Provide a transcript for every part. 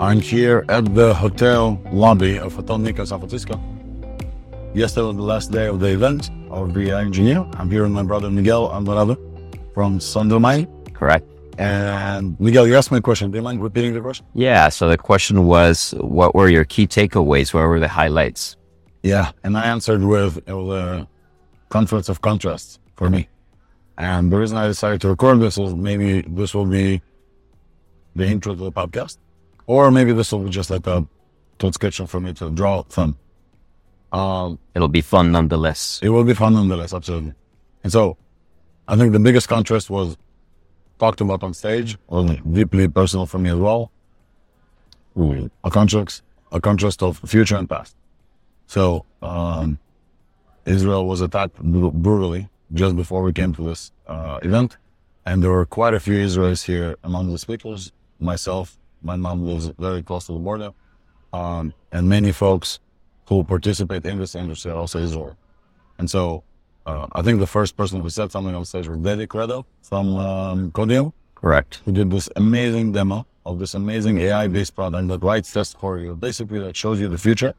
I'm here at the hotel lobby of Hotel Nikko San Francisco. Yesterday was the last day of the event of the engineer. I'm here with my brother Miguel Alvarado from Sondomine. Correct. And Miguel, you asked me a question. Do you mind repeating the question? Yeah. So the question was, what were your key takeaways? What were the highlights? Yeah. And I answered with it was a confluence of contrasts for me. And the reason I decided to record this is maybe this will be the intro to the podcast, or maybe this will be just like a transcription for me to draw from. Um, It'll be fun nonetheless. it will be fun nonetheless, absolutely. And so, I think the biggest contrast was talked about on stage, was deeply personal for me as well. A contrast, a contrast of future and past. So, um, Israel was attacked brutally just before we came to this uh, event, and there were quite a few Israelis here among the speakers. Myself, my mom lives very close to the border, um, and many folks who participate in this industry are also Israel. And so, uh, I think the first person who said something on stage was Dedy Kredo from um, Codium, Correct. who did this amazing demo of this amazing AI-based product that writes tests for you, basically that shows you the future.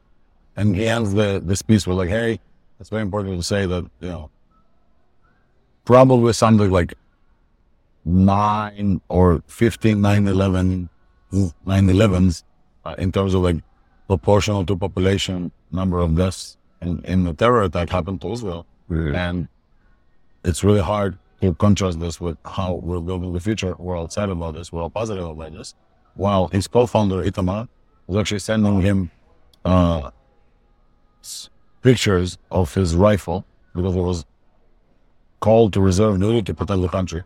And he ends the this piece with like, "Hey, it's very important to say that you know, probably something like nine or 15 9/11 9/11s uh, in terms of like proportional to population number of deaths in, in the terror attack happened to Israel." And it's really hard to contrast this with how we're building the future. We're all excited about this. We're all positive about this. While his co-founder, Itamar, was actually sending him uh, pictures of his rifle because it was called to reserve duty to protect the country.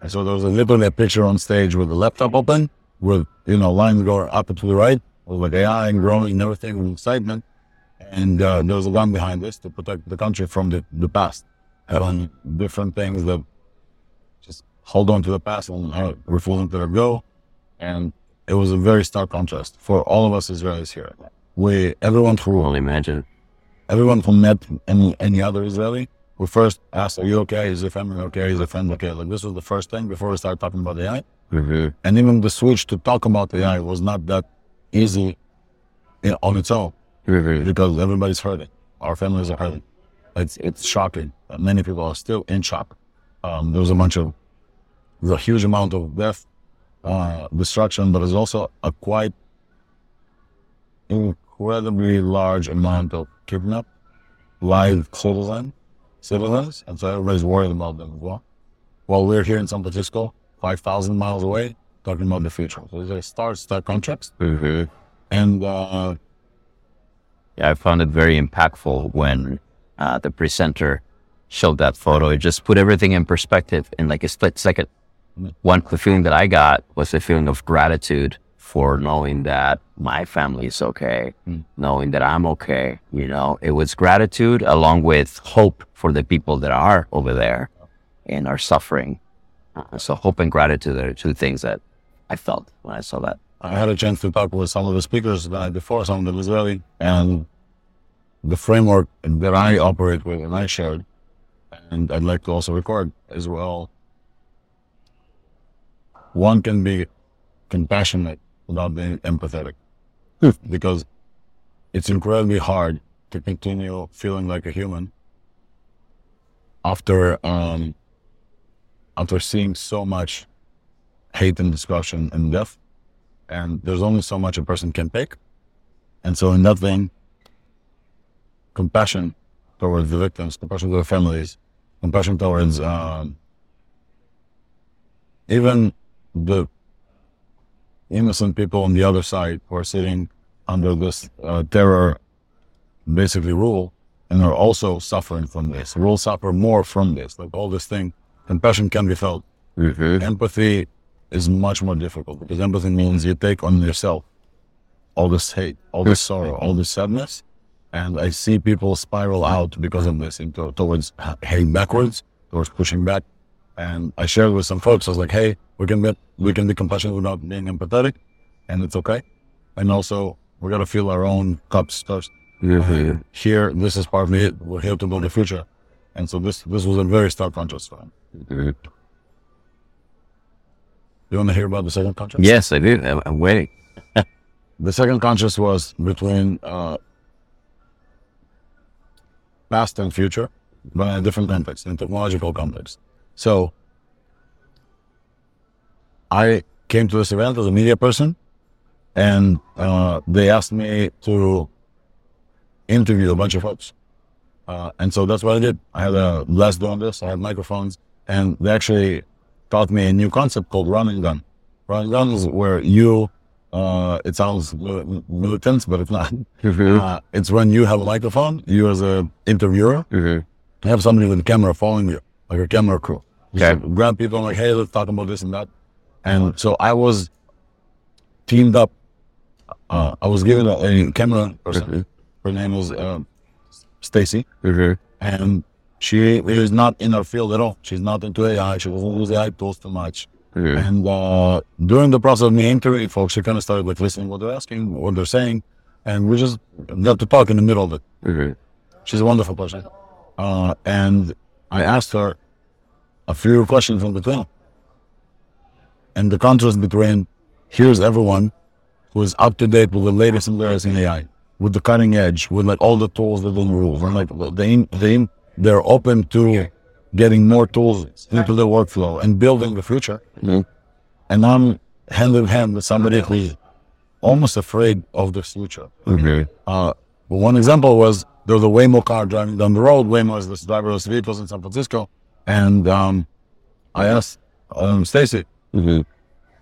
And so there was a literally a picture on stage with the laptop open, with, you know, lines going up and to the right, with like AI and growing and everything with excitement. And uh, there was a gun behind this to protect the country from the, the past and different things that just hold on to the past and refusing to let go. And it was a very stark contrast for all of us Israelis here. We, everyone who, Well, imagine. everyone who met any, any other Israeli, we first asked, are you okay? Is your family okay? Is your friend okay? Like this was the first thing before we started talking about AI. Mm-hmm. And even the switch to talk about AI was not that easy on its own Mm-hmm. because everybody's hurting. Our families are hurting. It's it's shocking. Uh, Many people are still in shock. Um, there was a bunch of there's a huge amount of death, uh, destruction, but there's also a quite incredibly large amount of kidnapped live citizen citizens, and so everybody's worried about them as well. While we're here in San Francisco, five thousand miles away, talking about the future. So there's a stark, stark contrast, Mm-hmm. and uh, Yeah, I found it very impactful when uh, the presenter showed that photo. It just put everything in perspective in like a split second. One, the feeling that I got was a feeling of gratitude for knowing that my family is okay, Mm. knowing that I'm okay. You know, it was gratitude along with hope for the people that are over there and are suffering. Uh, so hope and gratitude are two things that I felt when I saw that. I had a chance to talk with some of the speakers the night before, some of them Israeli, and the framework that I operate with and I shared, and I'd like to also record as well. One can be compassionate without being empathetic because it's incredibly hard to continue feeling like a human after um, after seeing so much hate and discussion and death and there's only so much a person can take. And so, in that vein, compassion towards the victims, compassion to their families, compassion towards um, even the innocent people on the other side who are sitting under this uh, terror, basically rule, and are also suffering from this. Will suffer more from this. Like all this thing, compassion can be felt. Mm-hmm. Empathy is much more difficult because empathy means you take on yourself all this hate, all this sorrow, all this sadness. And I see people spiral out because of this into towards heading backwards, towards pushing back. And I shared with some folks, I was like, hey, we can be, we can be compassionate without being empathetic and it's okay. And also we got to fill our own cups first. Mm-hmm. Here, this is part of it. We're here to build the future. And so this, this was a very stark contrast for him. Mm-hmm. You want to hear about the second contrast? Yes, I do. I'm, I'm waiting. the second contrast was between uh, past and future, but in a different context, in a technological context. So I came to this event as a media person, and uh, they asked me to interview a bunch of folks. Uh, and so that's what I did. I had a blast doing this. I had microphones, and they actually taught me a new concept called run and gun. Run and gun is where you, uh, it sounds mil- militant, but it's not. Uh, it's when you have a microphone, you as an interviewer, have somebody with a camera following you, like a camera crew. Okay. Just grab people and like, hey, let's talk about this and that. And so I was teamed up. Uh, I was given a, a camera person. Her name was Stacy, and she is not in her field at all. She's not into AI. She doesn't use AI tools too much. And uh, during the process of me interviewing folks, she kind of started like listening what they're asking, what they're saying, and we just got to talk in the middle of it. She's a wonderful person. Uh, and I asked her a few questions in between. And the contrast between here's everyone who is up to date with the latest and greatest in AI, with the cutting edge, with like all the tools that they move, and like they, they, they're open to getting more tools into the workflow and building the future. And I'm hand in hand with somebody who's almost afraid of the future. Uh, but one example was there was a Waymo car driving down the road. Waymo is this driverless vehicles in San Francisco. And um, I asked um, Stacy,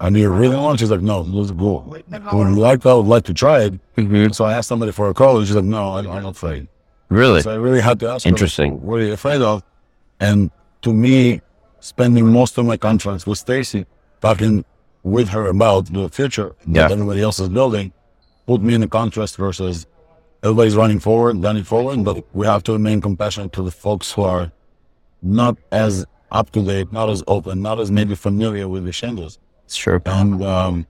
and you really want? She's like, no, let's go. I would like, I would like to try it. Mm-hmm. So I asked somebody for a call, and she's like, no, I, I'm not afraid. Really? So I really had to ask her, Interesting. what are you afraid of? And to me, spending most of my conference with Stacy, talking with her about the future Yeah. that everybody else is building, put me in a contrast versus everybody's running forward, and running forward, but we have to remain compassionate to the folks who are not as up to date, not as open, not as maybe familiar with the changes. Sure. And um,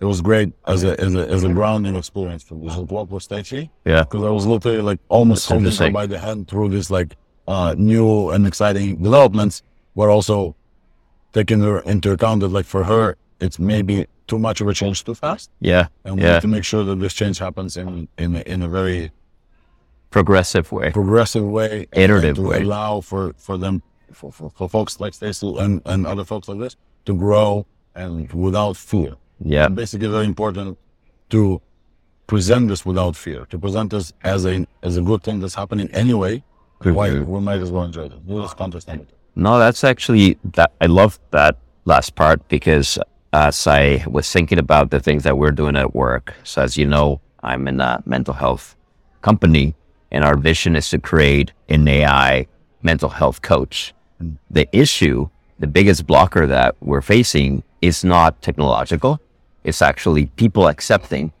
it was great as a, as a as a grounding experience for this walk with Stacy Yeah. because I was literally like almost holding her by the hand through this like uh, new and exciting developments, but also taking her into account that like for her it's maybe too much of a change too fast, Yeah. and we Yeah. need to make sure that this change happens in in a, in a very Progressive way. progressive way, Iterative and to way. allow for for them for, for, for folks like Stacy and, and other folks like this to grow and without fear. Yeah. And basically very important to present this without fear, to present this as a as a good thing that's happening anyway. Why we might as well enjoy it. Just understand it. No, that's actually that. I love that last part because as I was thinking about the things that we're doing at work, so as you know, I'm in a mental health company, and our vision is to create an AI mental health coach. Mm. The issue, the biggest blocker that we're facing, is not technological. It's actually people accepting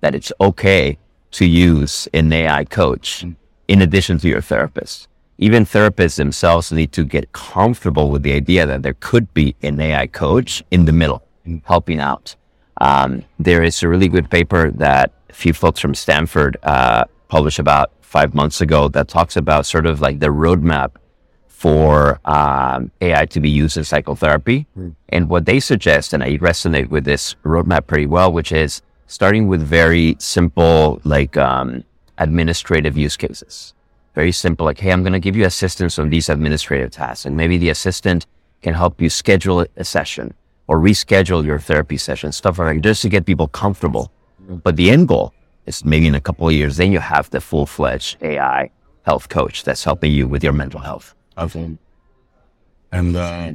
that it's okay to use an AI coach in addition to your therapist. Even therapists themselves need to get comfortable with the idea that there could be an AI coach in the middle, helping out. Um, there is a really good paper that a few folks from Stanford uh, published about five months ago that talks about sort of like the roadmap for um, AI to be used in psychotherapy. And what they suggest, and I resonate with this roadmap pretty well, which is starting with very simple, like um, administrative use cases. Very simple, like, hey, I'm going to give you assistance on these administrative tasks. And maybe the assistant can help you schedule a session or reschedule your therapy session, stuff like that, just to get people comfortable. But the end goal is maybe in a couple of years, then you have the full fledged AI health coach that's helping you with your mental health. Absolutely. And uh,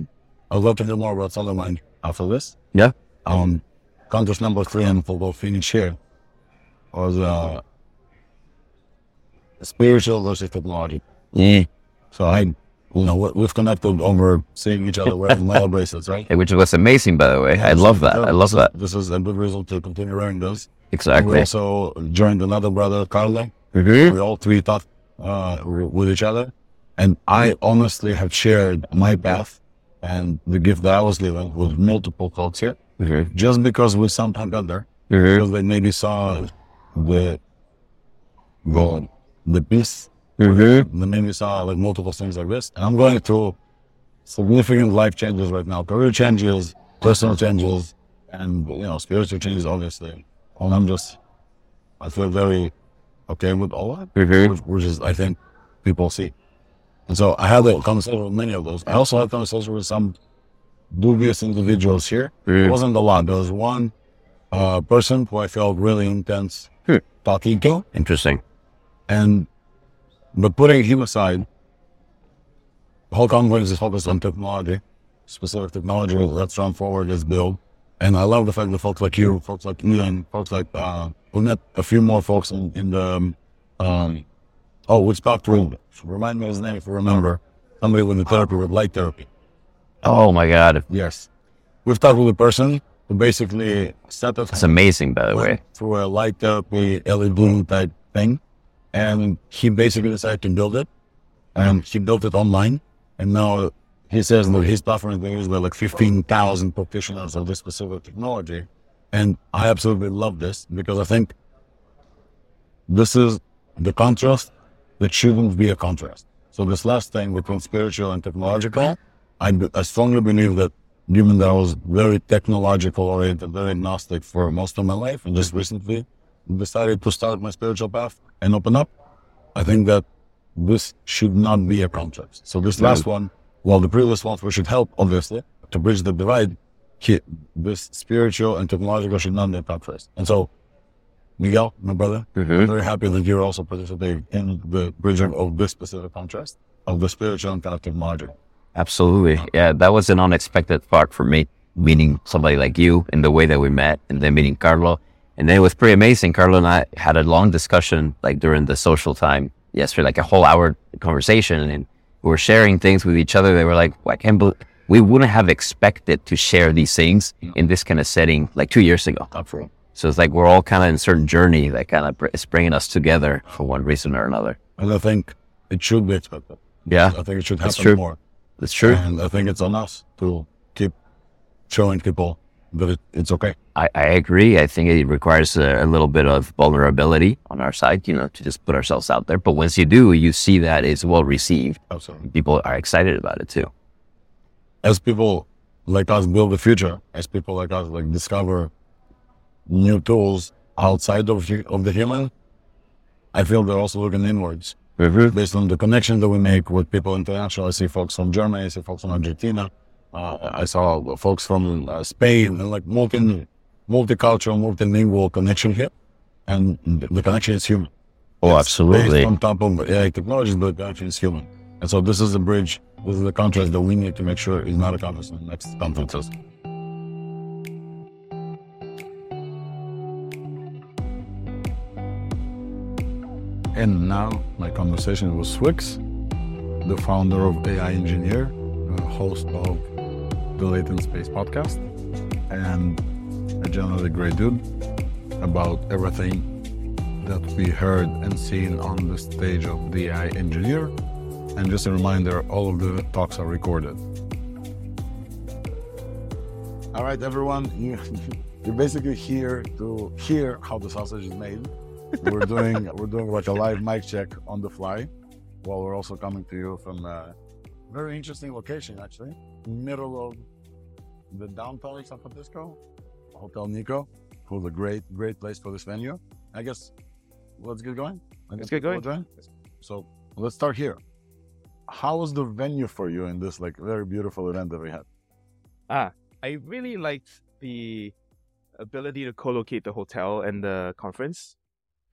I'd love to hear more about of after this. Yeah. Um, contest number three and we'll finish here was uh, spiritual versus technology. Yeah. So I, you know, we- we've connected over seeing each other wearing mala bracelets, right? Which was amazing, by the way. I love that. I love that. This is a good reason to continue wearing those. Exactly. We also joined another brother, Carlo. Mhm. We all three thought uh, with each other. And I honestly have shared my path and the gift that I was given with multiple folks here, Mhm. just because we somehow got there. Mhm. Because they maybe saw the God, the peace. Mhm. They maybe saw like multiple things like this. And I'm going through significant life changes right now, career changes, personal changes, and you know, spiritual changes, obviously. And I'm just I feel very okay with all that, Mhm. which, which is, I think, people see. And so I had a conversation with many of those. I also had conversations with some dubious individuals here. It Mhm. wasn't a lot. There was one uh, person who I felt really intense Hmm. talking to. Interesting. And but putting him aside, the whole conference is focused on technology, specific technology that's run forward is built. And I love the fact that folks like you, folks like Ian, folks like uh we met a few more folks in, in the um, oh we talked to remind me of his name if you remember. Somebody with the therapy with light therapy. Oh my God. Yes. We've talked with a person who basically set up. That's amazing, by the way. through a light therapy LED blue type thing, and he basically decided to build it, and he built it online, and now he says that his platform is used by like fifteen thousand practitioners of this specific technology, and I absolutely love this because I think this is the contrast that shouldn't be a contrast. So this last thing between spiritual and technological, I, be- I strongly believe that given that I was very technological oriented, very agnostic for most of my life, and just recently decided to start my spiritual path and open up, I think that this should not be a contrast. So this last one, while the previous ones we should help, obviously, to bridge the divide, this spiritual and technological should not be a contrast. And so, Miguel, my brother, Mhm. I'm very happy that you're also participating in the bridging of this specific contrast of the spiritual and of technology. Absolutely. Yeah, that was an unexpected part for me, meeting somebody like you in the way that we met and then meeting Carlo. And then it was pretty amazing. Carlo and I had a long discussion like during the social time yesterday, like a whole hour conversation. And we were sharing things with each other. They were like, well, I can't believe we wouldn't have expected to share these things in this kind of setting like two years ago. Absolutely. So it's like we're all kind of in a certain journey that kind of is bringing us together for one reason or another. And I think it should be expected. Yeah, I think it should That's happen true. more. that's true. And I think it's on us to keep showing people that it, it's okay. I, I agree. I think it requires a, a little bit of vulnerability on our side, you know, to just put ourselves out there. But once you do, you see that it's well received. Absolutely. People are excited about it too. As people like us build the future, as people like us like discover new tools outside of, of the human, I feel they're also looking inwards. based on the connection that we make with people international. I see folks from Germany, I see folks from Argentina. Uh, I saw folks from uh, Spain and like multi, multicultural, multilingual connection here. And the connection is human. Oh, It's absolutely. Based on top of AI technologies, but the connection is human. And so this is the bridge, this is the contrast that we need to make sure is not accomplished in the next conferences. And now my conversation with Swyx, the founder of AI Engineer, uh, host of the Latent Space podcast, and a generally great dude about everything that we heard and seen on the stage of the AI Engineer. And just a reminder, all of the talks are recorded. All right, everyone, you're basically here to hear how the sausage is made. We're doing we're doing like a live mic check on the fly, while we're also coming to you from a very interesting location, actually, middle of the downtown San Francisco, Hotel Nikko, who's a great great place for this venue. I guess let's get going. Let's get going. join. So let's start here. How was the venue for you in this like very beautiful event that we had? Ah, I really liked the ability to co-locate the hotel and the conference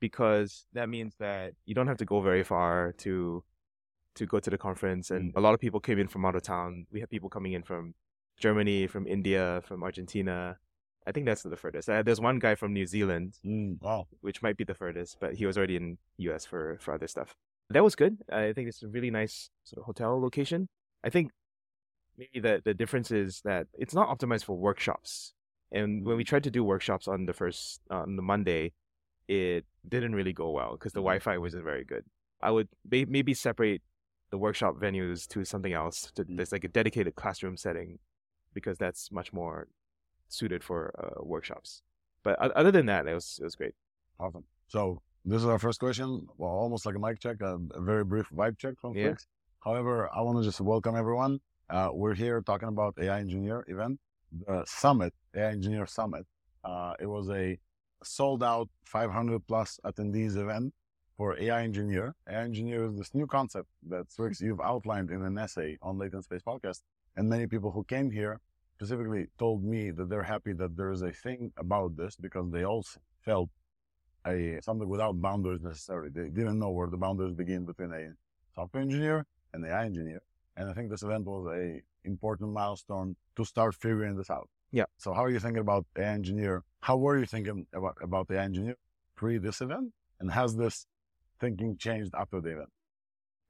because that means that you don't have to go very far to to go to the conference and a lot of people came in from out of town. We had people coming in from Germany, from India, from Argentina. I think that's the furthest. Uh, there's one guy from New Zealand, Mm, wow. which might be the furthest, but he was already in US for for other stuff. That was good. I think it's a really nice sort of hotel location. I think maybe the the difference is that it's not optimized for workshops. And when we tried to do workshops on the first on the Monday, it didn't really go well because the Wi-Fi wasn't very good. I would may- maybe separate the workshop venues to something else. To, there's like a dedicated classroom setting because that's much more suited for uh, workshops. But other than that, it was it was great. Awesome. So this is our first question. Well, almost like a mic check, a, a very brief vibe check from Yeah. However, I want to just welcome everyone. Uh, we're here talking about AI Engineer event, the summit, AI Engineer Summit. Uh, it was a sold out 500 plus attendees event for AI engineer. AI engineer is this new concept that Swyx you've outlined in an essay on Latent Space podcast. And many people who came here specifically told me that they're happy that there is a thing about this because they also felt a something without boundaries necessarily. They didn't know where the boundaries begin between a software engineer and AI engineer. And I think this event was a important milestone to start figuring this out. Yeah. So how are you thinking about AI engineer? How were you thinking about, about the engineer pre this event? And has this thinking changed after the event?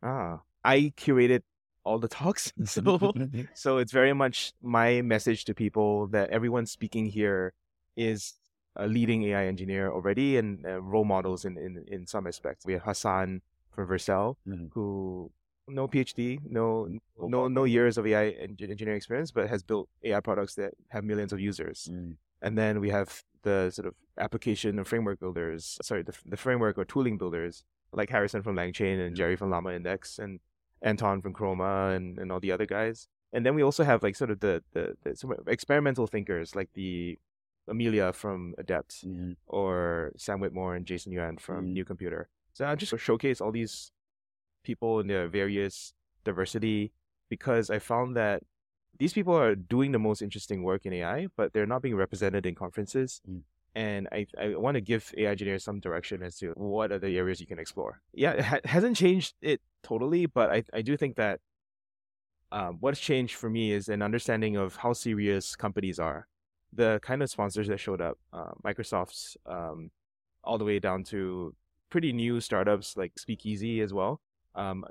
Ah, I curated all the talks. So, so it's very much my message to people that everyone speaking here is a leading AI engineer already and uh, role models in, in, in some aspects. We have Hassan from Vercel, Mhm. who no PhD, no no no years of AI eng- engineering experience, but has built AI products that have millions of users. Mm. And then we have the sort of application and framework builders, sorry, the, the framework or tooling builders, like Harrison from LangChain and Jerry from LlamaIndex and Anton from Chroma and, and all the other guys. And then we also have like sort of the, the, the sort of experimental thinkers like the Amelia from Adept Mm. or Sam Whitmore and Jason Yuan from Mm. New Computer. So I just showcase all these people in their various diversity because I found that these people are doing the most interesting work in AI, but they're not being represented in conferences. Mm. And I, I want to give AI engineers some direction as to what are the areas you can explore. Yeah, it ha- hasn't changed it totally, but I, I do think that um, what's changed for me is an understanding of how serious companies are. The kind of sponsors that showed up, uh, Microsoft's, um, all the way down to pretty new startups like Speakeasy as well. Um,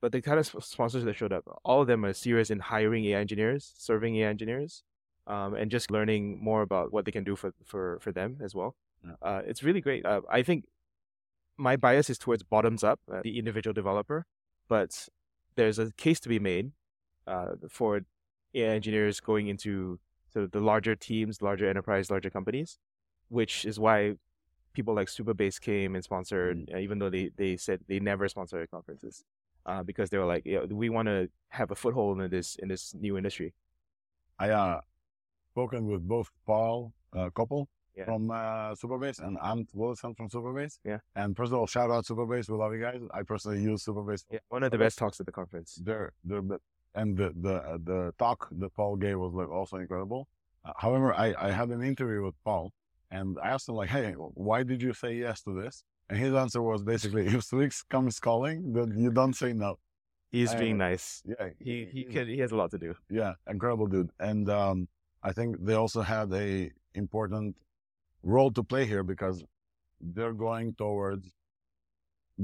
but the kind of sponsors that showed up, all of them are serious in hiring AI engineers, serving AI engineers, um, and just learning more about what they can do for for for them as well. Yeah. Uh, it's really great. Uh, I think my bias is towards bottoms up, uh, the individual developer, but there's a case to be made uh, for AI engineers going into sort of the larger teams, larger enterprise, larger companies, which is why people like Supabase came and sponsored, uh, even though they, they said they never sponsor conferences, uh, because they were like, yeah, we want to have a foothold in this in this new industry. I uh spoken with both Paul uh, Koppel Yeah. from uh, Supabase and Ant Willison from Supabase. Yeah. And first of all, shout out Supabase. We love you guys. I personally use Supabase. Yeah, one of the best talks at the conference. They're, they're, the- and the, the, uh, the talk that Paul gave was like also incredible. Uh, however, I, I had an interview with Paul and I asked him like, Hey, why did you say yes to this? And his answer was basically, if Swyx comes calling, then you don't say no. He's I- being nice. Yeah. He he can he has a lot to do. yeah, incredible dude. And um, I think they also had a important role to play here because they're going towards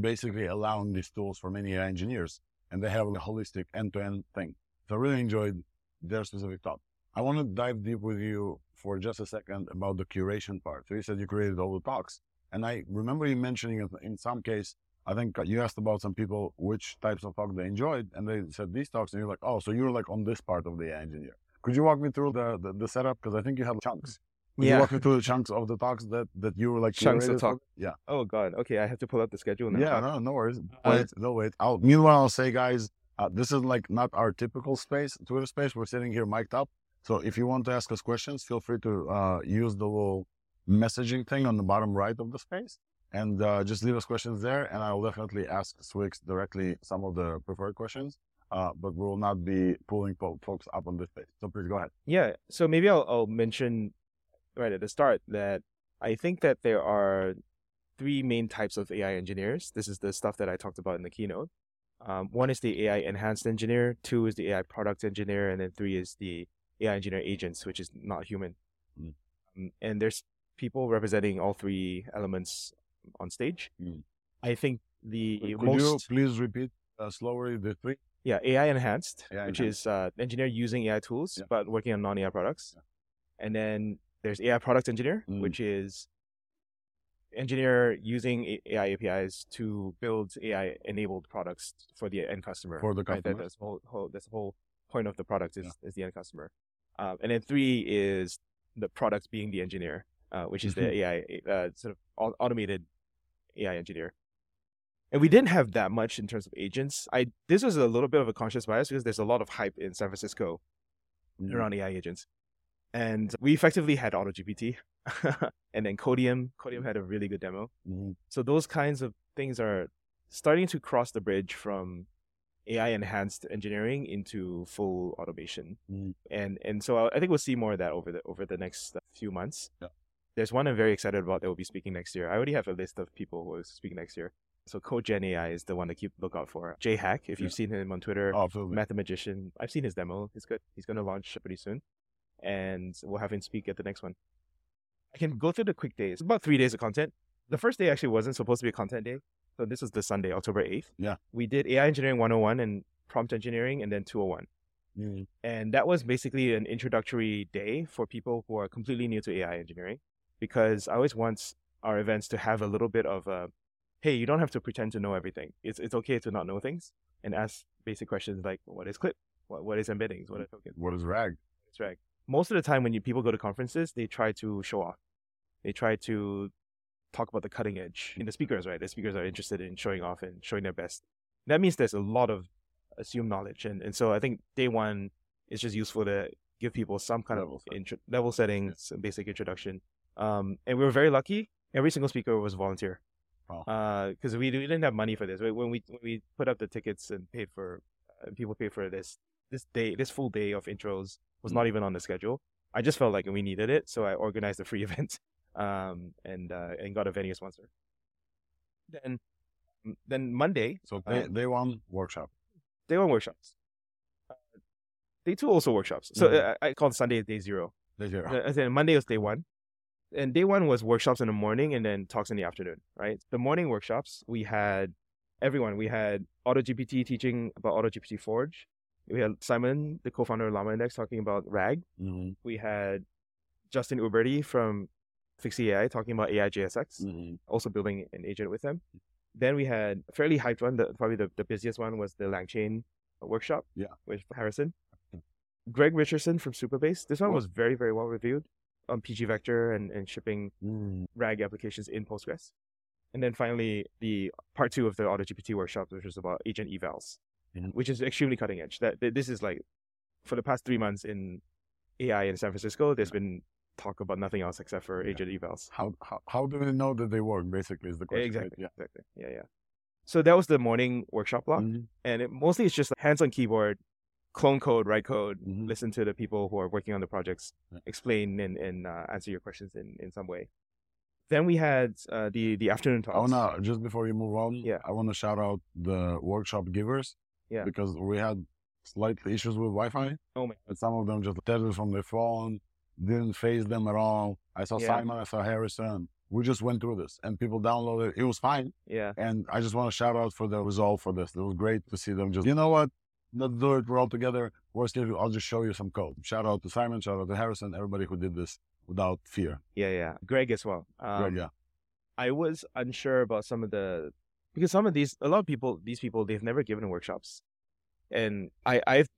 basically allowing these tools for many engineers, and they have a holistic end-to-end thing. So I really enjoyed their specific talk. I want to dive deep with you for just a second about the curation part. So you said you created all the talks, and I remember you mentioning in some case. I think you asked about some people which types of talk they enjoyed, and they said these talks, and you're like, oh, so you're like on this part of the engineer. Could you walk me through the the, the setup? Because I think you have chunks. Could you Yeah. walk me through the chunks of the talks that that you were like Chunks of talk. Yeah, Oh God. Okay, I have to pull up the schedule now. yeah, no, no worries. Uh, Wait, no wait. I'll meanwhile I'll say, guys, uh, this is like not our typical space, Twitter space. We're sitting here mic'd up. So if you want to ask us questions, feel free to uh, use the little messaging thing on the bottom right of the space, and uh, just leave us questions there, and I will definitely ask Swix directly some of the preferred questions. Uh, but we will not be pulling fo- folks up on this page. So please go ahead. Yeah. So maybe I'll, I'll mention right at the start that I think that there are three main types of AI engineers. This is the stuff that I talked about in the keynote. Um, one is the AI enhanced engineer, two is the AI product engineer, and then three is the AI engineer agents, which is not human. Mm. Um, and there's people representing all three elements on stage. Mm. I think the Could most you please repeat uh, slowly the three? yeah, AI enhanced, AI which enhanced. is uh, engineer using AI tools Yeah. but working on non-AI products. And then there's AI product engineer, Mm. which is engineer using AI APIs to build AI enabled products for the end customer. For the right? That, that's whole, whole that's the whole point of the product is, is the end customer. Um, and then three is the product being the engineer, uh, which is the AI uh, sort of automated AI engineer. And we didn't have that much in terms of agents. I this was a little bit of a conscious bias because there's a lot of hype in San Francisco Mm. around AI agents. And we effectively had AutoGPT and then Codium. Codium had a really good demo. Mhm. So those kinds of things are starting to cross the bridge from AI enhanced engineering into full automation. Mhm. And and so I think we'll see more of that over the over the next uh, few months. Yeah. There's one I'm very excited about that will be speaking next year. I already have a list of people who will speak next year. So CodeGen AI is the one to keep look out for. Jay Hack, if you've seen him on Twitter, Oh, absolutely. Mathematician. I've seen his demo. It's good. He's going to launch pretty soon, and we'll have him speak at the next one. I can go through the quick days. About three days of content. The first day actually wasn't supposed to be a content day, so this was the Sunday, October eighth. Yeah. we did AI Engineering 101 and Prompt Engineering, and then 201. Mhm. And that was basically an introductory day for people who are completely new to AI engineering, because I always want our events to have a little bit of a, hey, you don't have to pretend to know everything. It's it's okay to not know things and ask basic questions like, what is clip? What what is embeddings? What are tokens? What is RAG? That's right. Most of the time, when you people go to conferences, they try to show off. They try to talk about the cutting edge. in the speakers, right? The speakers are interested in showing off and showing their best. That means there's a lot of assumed knowledge, and and so I think day one is just useful to give people some kind Level of intro, level setting, some basic introduction. Um, and we were very lucky. Every single speaker was a volunteer. Wow. Because we, we didn't have money for this. When we when we put up the tickets and paid for, uh, people paid for this this day, this full day of intros was Mm. not even on the schedule. I just felt like we needed it, so I organized a free event, um, and uh, and got a venue sponsor. Then, then Monday, So day, Um, day one workshop. day one workshops. Uh, day two also workshops. So Mhm. uh, I, I called Sunday day zero. Day zero. Uh, and then Monday was day one. And day one was workshops in the morning and then talks in the afternoon, right? The morning workshops, we had everyone. We had AutoGPT teaching about AutoGPT Forge. We had Simon, the co-founder of LlamaIndex, talking about RAG. Mhm. We had Justin Uberti from Fixie AI talking about AI JSX, Mhm. also building an agent with them. Then we had a fairly hyped one. The, probably the, the busiest one was the LangChain workshop Yeah. with Harrison. Greg Richardson from Supabase. This one was very, very well reviewed on PG Vector and, and shipping Mhm. RAG applications in Postgres. And then finally, the part two of the AutoGPT workshop, which was about agent evals, Mhm. which is extremely cutting edge. That th- This is like, for the past three months in AI in San Francisco, there's been talk about nothing else except for Yeah. agent evals. How, how how do we know that they work? Basically, is the question. Exactly. Yeah. Exactly. Yeah, yeah. So that was the morning workshop block. Mhm. And it, mostly it's just hands on keyboard, clone code, write code, Mhm. listen to the people who are working on the projects, Yeah. explain and, and uh, answer your questions in, in some way. Then we had uh, the the afternoon I talks. wanna just before you move on. Yeah. I wanna shout out the workshop givers. Yeah. Because we had slight issues with Wi-Fi, Oh my but some of them just tethered from their phone, didn't phase them at all. I saw Yeah. Simon, I saw Harrison. We just went through this, and people downloaded. It was fine, yeah. and I just want to shout out for the resolve for this. It was great to see them just. You know what? Let's do it. We're all together. Worst case, I'll just show you some code. Shout out to Simon. Shout out to Harrison. Everybody who did this without fear. Yeah, yeah. Greg as well. Um, Great, yeah. I was unsure about some of the because some of these a lot of people these people they've never given workshops, and I I've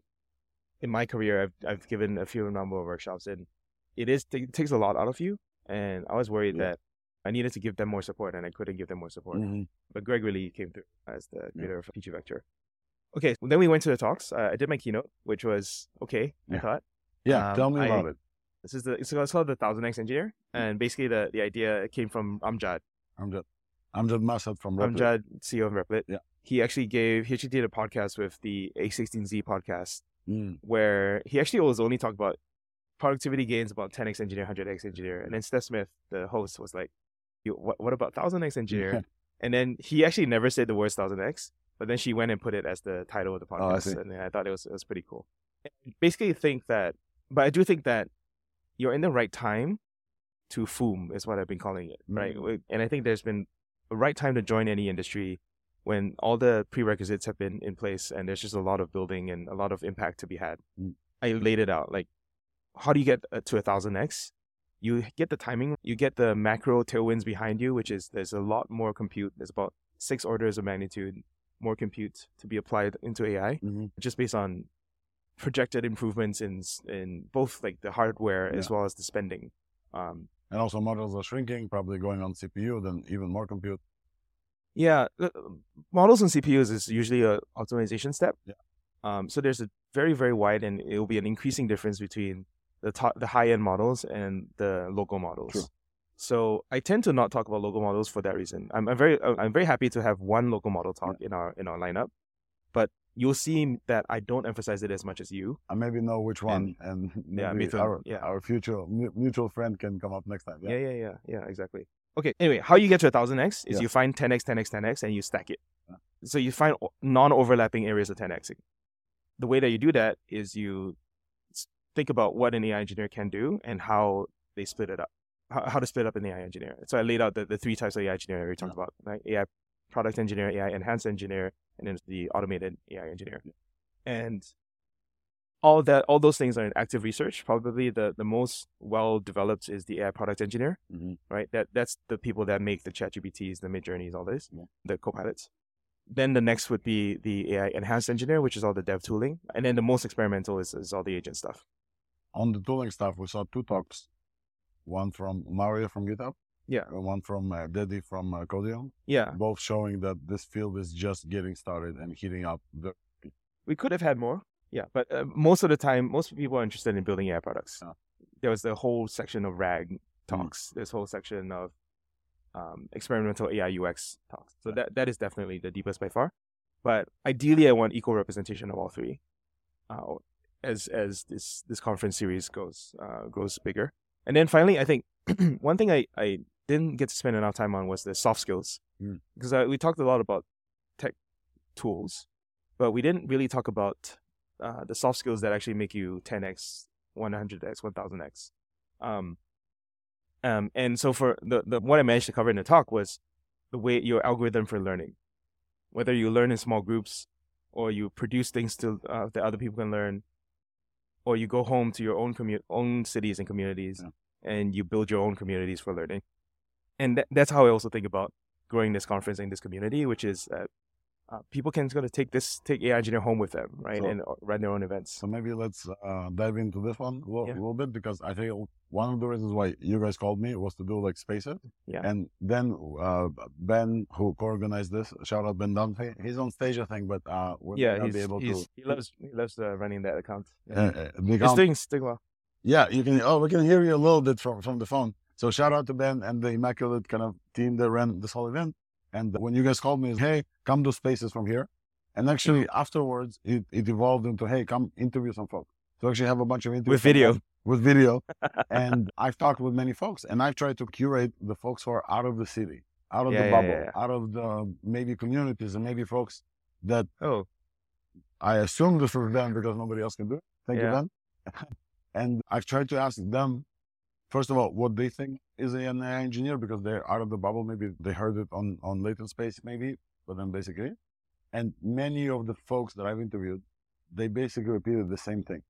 in my career I've I've given a few number of workshops and it is it takes a lot out of you and I was worried Yeah. that I needed to give them more support and I couldn't give them more support. Mhm. But Greg really came through as the creator of PG Vector. Okay, then we went to the talks. Uh, I did my keynote, which was okay. I thought Yeah, Um, tell me I- about it. this is the it's called the Thousand X Engineer, and basically the the idea came from Amjad. Amjad, Amjad Masad from Replit. Amjad, CEO of Replit. Yeah. He actually gave, he actually did a podcast with the A16Z podcast Mm. where he actually was only talking about productivity gains about 10x engineer, 100x engineer. And then Steph Smith, the host, was like, "Yo, what, what about 1000x engineer? and then he actually never said the words 1000x, but then she went and put it as the title of the Oh, podcast. see. and I thought it was, it was pretty cool. Basically, think that, but I do think that you're in the right time to foom, is what I've been calling it, right? Mm. And I think there's been a right time to join any industry when all the prerequisites have been in place and there's just a lot of building and a lot of impact to be had. Mm. I laid it out like, how do you get uh, to a thousand x? You get the timing, you get the macro tailwinds behind you, which is there's a lot more compute. There's about six orders of magnitude more compute to be applied into AI, Mhm. just based on projected improvements in in both like the hardware as well as the spending. Um, And also models are shrinking, probably going on CPU, then even more compute. Yeah, uh, models and CPUs is usually a optimization step. Yeah. Um, so there's a very very wide and it will be an increasing difference between the top, the high end models and the local models. True. So I tend to not talk about local models for that reason. I'm, I'm very uh, I'm very happy to have one local model talk in our in our lineup, but you'll see that I don't emphasize it as much as you. I maybe know which one, and, Yeah, maybe me too. our Yeah. our future mutual friend can come up next time. Yeah, yeah, yeah, yeah, exactly. Okay. Anyway, how you get to a thousand x is Yeah. you find 10x, 10x, 10x, and you stack it. Yeah. So you find non-overlapping areas of 10xing. The way that you do that is you think about what an AI engineer can do and how they split it up. How, how to split up an AI engineer. So I laid out the, the three types of AI engineer we talked about, right? AI product engineer, AI enhanced engineer, and then the automated AI engineer. And all that all those things are in active research. Probably the, the most well developed is the AI product engineer Mhm. right? That that's the people that make the ChatGPTs, the Midjourneys, all this, Yeah. the copilots. Then the next would be the AI enhanced engineer, which is all the dev tooling, and then the most experimental is, is all the agent stuff. On the tooling stuff, we saw two talks. One from Mario from GitHub, Yeah, and one from uh, Dedy from uh, Codium, yeah. both showing that this field is just getting started and heating up. The, We could have had more. Yeah, but uh, most of the time, most people are interested in building AI products. Yeah. There was the whole section of RAG talks. This whole section of um, experimental AI UX talks. So that that is definitely the deepest by far. But ideally, I want equal representation of all three. Uh, as as this this conference series goes uh, grows bigger, and then finally, I think one thing I I didn't get to spend enough time on was the soft skills Mm. because uh, we talked a lot about tech tools, but we didn't really talk about uh, the soft skills that actually make you 10x, 100x, 1000x. Um, um, and so for the, the what I managed to cover in the talk was the way your algorithm for learning, whether you learn in small groups or you produce things to uh, that other people can learn, or you go home to your own commu- own cities and communities, Yeah. and you build your own communities for learning. And that, that's how I also think about growing this conference and this community, which is that uh, people can sort of take this take AI engineer home with them, right, So- and uh, run their own events. so maybe let's uh, dive into this one a little, Yeah. little bit because I think one of the reasons why you guys called me was to do like spaces. Yeah. And then uh, Ben, who co-organized this, shout out Ben Dunphy. He's on stage, I think, but uh, we're yeah, he's, be able he's, to. he loves he loves uh, running that account. Uh, uh, It's become- doing well. Yeah, you can. Oh, we can hear you a little bit from from the phone. So shout out to Ben and the immaculate kind of team that ran this whole event. And when you guys called me, hey, come do spaces from here. And actually mm-hmm. afterwards, it, it evolved into hey, come interview some folks. So actually have a bunch of interviews With video. With video, and I've talked with many folks, and I've tried to curate the folks who are out of the city, out of Yeah, the bubble, yeah, yeah. out of the maybe communities, and maybe folks that Oh, I assume this is them because nobody else can do it. Thank you, Ben. and I've tried to ask them, first of all, what they think is an AI engineer because they're out of the bubble. Maybe they heard it on, on latent space, maybe, but then basically. And many of the folks that I've interviewed, they basically repeated the same thing.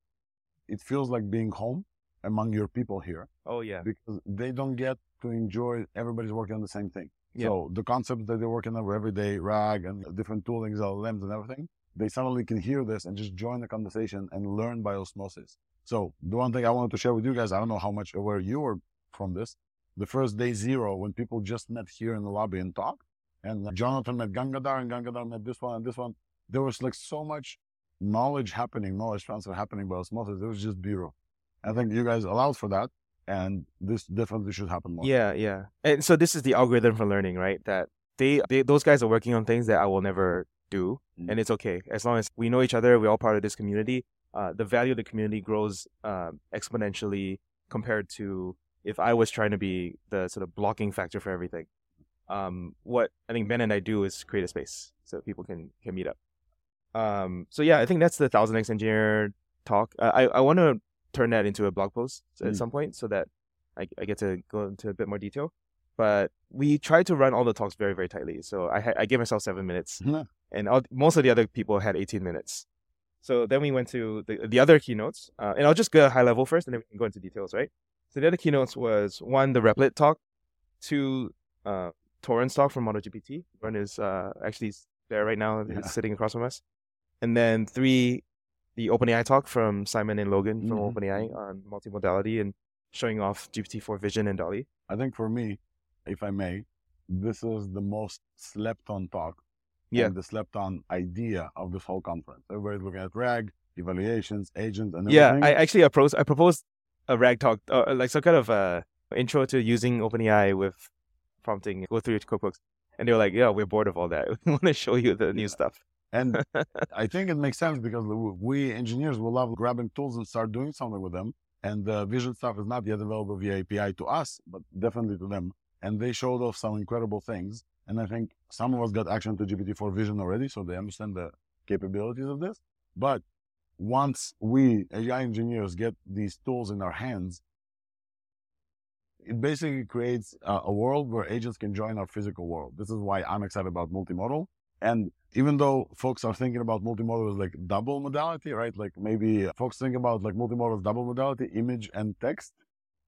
It feels like being home among your people here oh yeah, because they don't get to enjoy everybody's working on the same thing. Yeah. So the concepts that they're working on every day, RAG and different toolings, LLMs and everything, they suddenly can hear this and just join the conversation and learn by osmosis. So the one thing I wanted to share with you guys, I don't know how much aware you are from this. The first day zero, when people just met here in the lobby and talked, and Jonathan met Gangadhar and Gangadhar met this one and this one, there was like so much knowledge happening, knowledge transfer happening by osmosis. It was just beautiful. I think you guys allowed for that, and this definitely should happen more. yeah, yeah. And so this is the algorithm for learning, right? That they, they those guys are working on things that I will never do, Mm. and it's okay as long as we know each other. We're all part of this community. Uh, the value of the community grows um, exponentially compared to if I was trying to be the sort of blocking factor for everything. Um, what I think Ben and I do is create a space so people can can meet up. Um, so yeah, I think that's the thousand X engineer talk. Uh, I I want to turn that into a blog post at Mm. some point so that I, I get to go into a bit more detail. But we try to run all the talks very very tightly. So I ha- I gave myself seven minutes, and all, most of the other people had eighteen minutes. So then we went to the the other keynotes, uh, and I'll just go high level first, and then we can go into details, right? So the other keynotes was one the Replit talk, two uh, Toran's talk from AutoGPT. One is uh, actually there right now, Yeah. He's sitting across from us, and then three the OpenAI talk from Simon and Logan from Mhm. OpenAI on multimodality and showing off GPT-4 Vision and DALL-E. I think for me, if I may, this is the most slept on talk Yeah. the slept on idea of this whole conference. Everybody's looking at RAG, evaluations, agents, and Yeah. I actually approached. I proposed a rag talk, uh, like some kind of uh, intro to using OpenAI with prompting. Go through your cookbooks, and they were like, "Yeah, we're bored of all that. We want to show you the new stuff." And I think it makes sense because we engineers will love grabbing tools and start doing something with them. And the vision stuff is not yet available via API to us, but definitely to them. And they showed off some incredible things. And I think some of us got action to GPT-4 vision already, so they understand the capabilities of this. But once we AI engineers get these tools in our hands, it basically creates a, a world where agents can join our physical world. This is why I'm excited about multimodal. And even though folks are thinking about multimodal as like double modality, right? Like maybe folks think about like multimodal as double modality, image and text.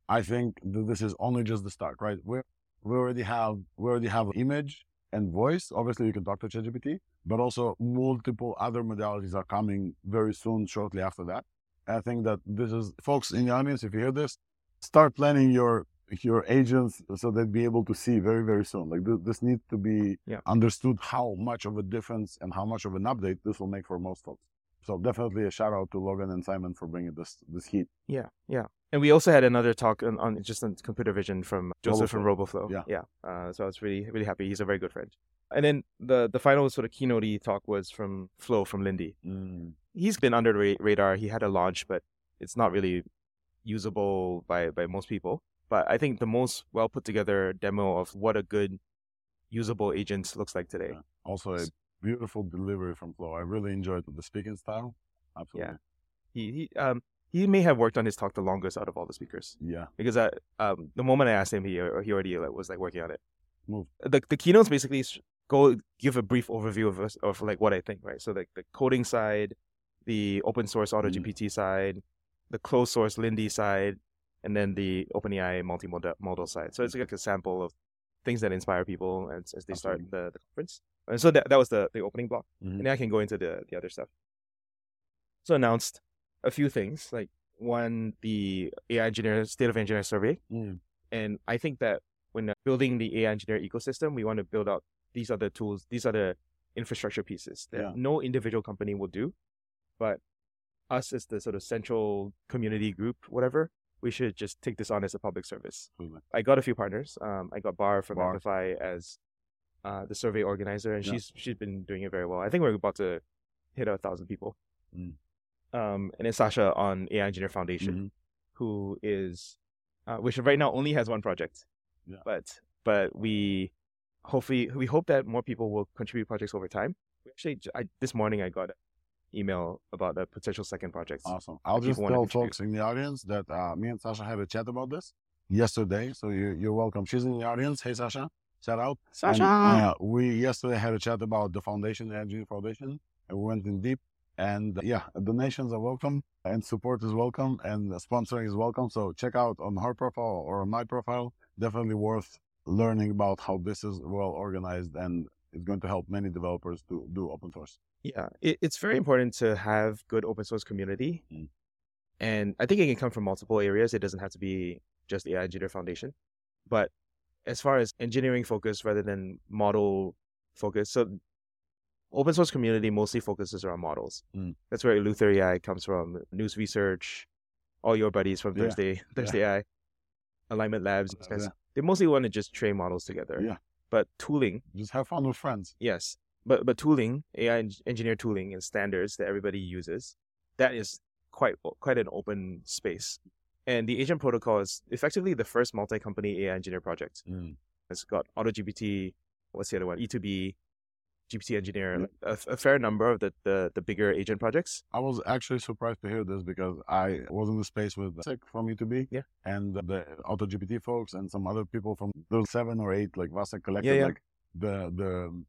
I think that this is only just the start, right? We we already have we already have image and voice. Obviously, you can talk to ChatGPT, but also multiple other modalities are coming very soon, shortly after that. I think that this is folks in the audience. If you hear this, start planning your your agents so they'd be able to see very very soon like this, this needs to be yeah. understood how much of a difference and how much of an update this will make for most folks so definitely a shout out to logan and simon for bringing this this heat yeah yeah and we also had another talk on, on just on computer vision from joseph RoboFlow. from roboflow Yeah. yeah uh, so i was really really happy he's a very good friend and then the the final sort of keynote talk was from flo from lindy Mm. he's been under the ra- radar he had a launch but it's not really usable by by most people but I think the most well put together demo of what a good usable agent looks like today. Yeah. also a beautiful delivery from flo i really enjoyed the speaking style absolutely Yeah. He he um he may have worked on his talk the longest out of all the speakers yeah because I, um the moment I asked him he he already like, was like working on it. Move. The the keynotes basically go give a brief overview of us- of like what I think right. So like the coding side, the open source AutoGPT. GPT side, the closed source Lindy side, and then the OpenAI multimodal modal side. So it's like a sample of things that inspire people as, as they start the, the conference. And so that, that was the, the opening block. Mhm. And then I can go into the, the other stuff. So announced a few things, like one, the AI engineer, state of engineer survey. Mm. And I think that when uh, building the AI engineer ecosystem, we want to build out these are the tools, these are the infrastructure pieces that Yeah. no individual company will do. But us as the sort of central community group, whatever, we should just take this on as a public service. Absolutely. I got a few partners. Um, I got Barr from Bar. Amplify as uh, the survey organizer, and Yeah. she's she's been doing it very well. I think we're about to hit a thousand people. Mm. Um, and then Sasha on AI Engineer Foundation, Mhm. who is uh, which right now only has one project. Yeah. But but we hopefully we hope that more people will contribute projects over time. We actually I, this morning I got an email about a potential second project. Awesome. I'll just tell folks in the audience that uh, me and Sasha had a chat about this yesterday. So you, you're welcome. She's in the audience. Hey, Sasha. Shout out. And, Sasha. uh, we yesterday had a chat about the foundation, the Engineering Foundation, and we went in deep. And uh, yeah, donations are welcome, and support is welcome, and sponsoring is welcome. So check out on her profile or on my profile. Definitely worth learning about how this is well organized, and it's going to help many developers to do open source. Yeah, it, it's very important to have good open source community, Mm. and I think it can come from multiple areas. It doesn't have to be just AI Engineer Foundation, but as far as engineering focus rather than model focus, so open source community mostly focuses around models. Mm. That's where EleutherAI comes from. Nous Research, all your buddies from Yeah. Thursday ThursdAI, Alignment Labs. guys, Yeah. They mostly want to just train models together. Yeah. But tooling Just have fun with friends. Yes, but but tooling, AI eng- engineer tooling and standards that everybody uses, that is quite quite an open space. And the agent protocol is effectively the first multi-company AI engineer project. Mm. It's got AutoGPT, what's the other one? E2B, GPT engineer, like a, a fair number of the, the the bigger agent projects. I was actually surprised to hear this because I was in the space with Sick from E2B Yeah. and the AutoGPT folks and some other people from those seven or eight like Vasek collected Yeah, yeah. like the, the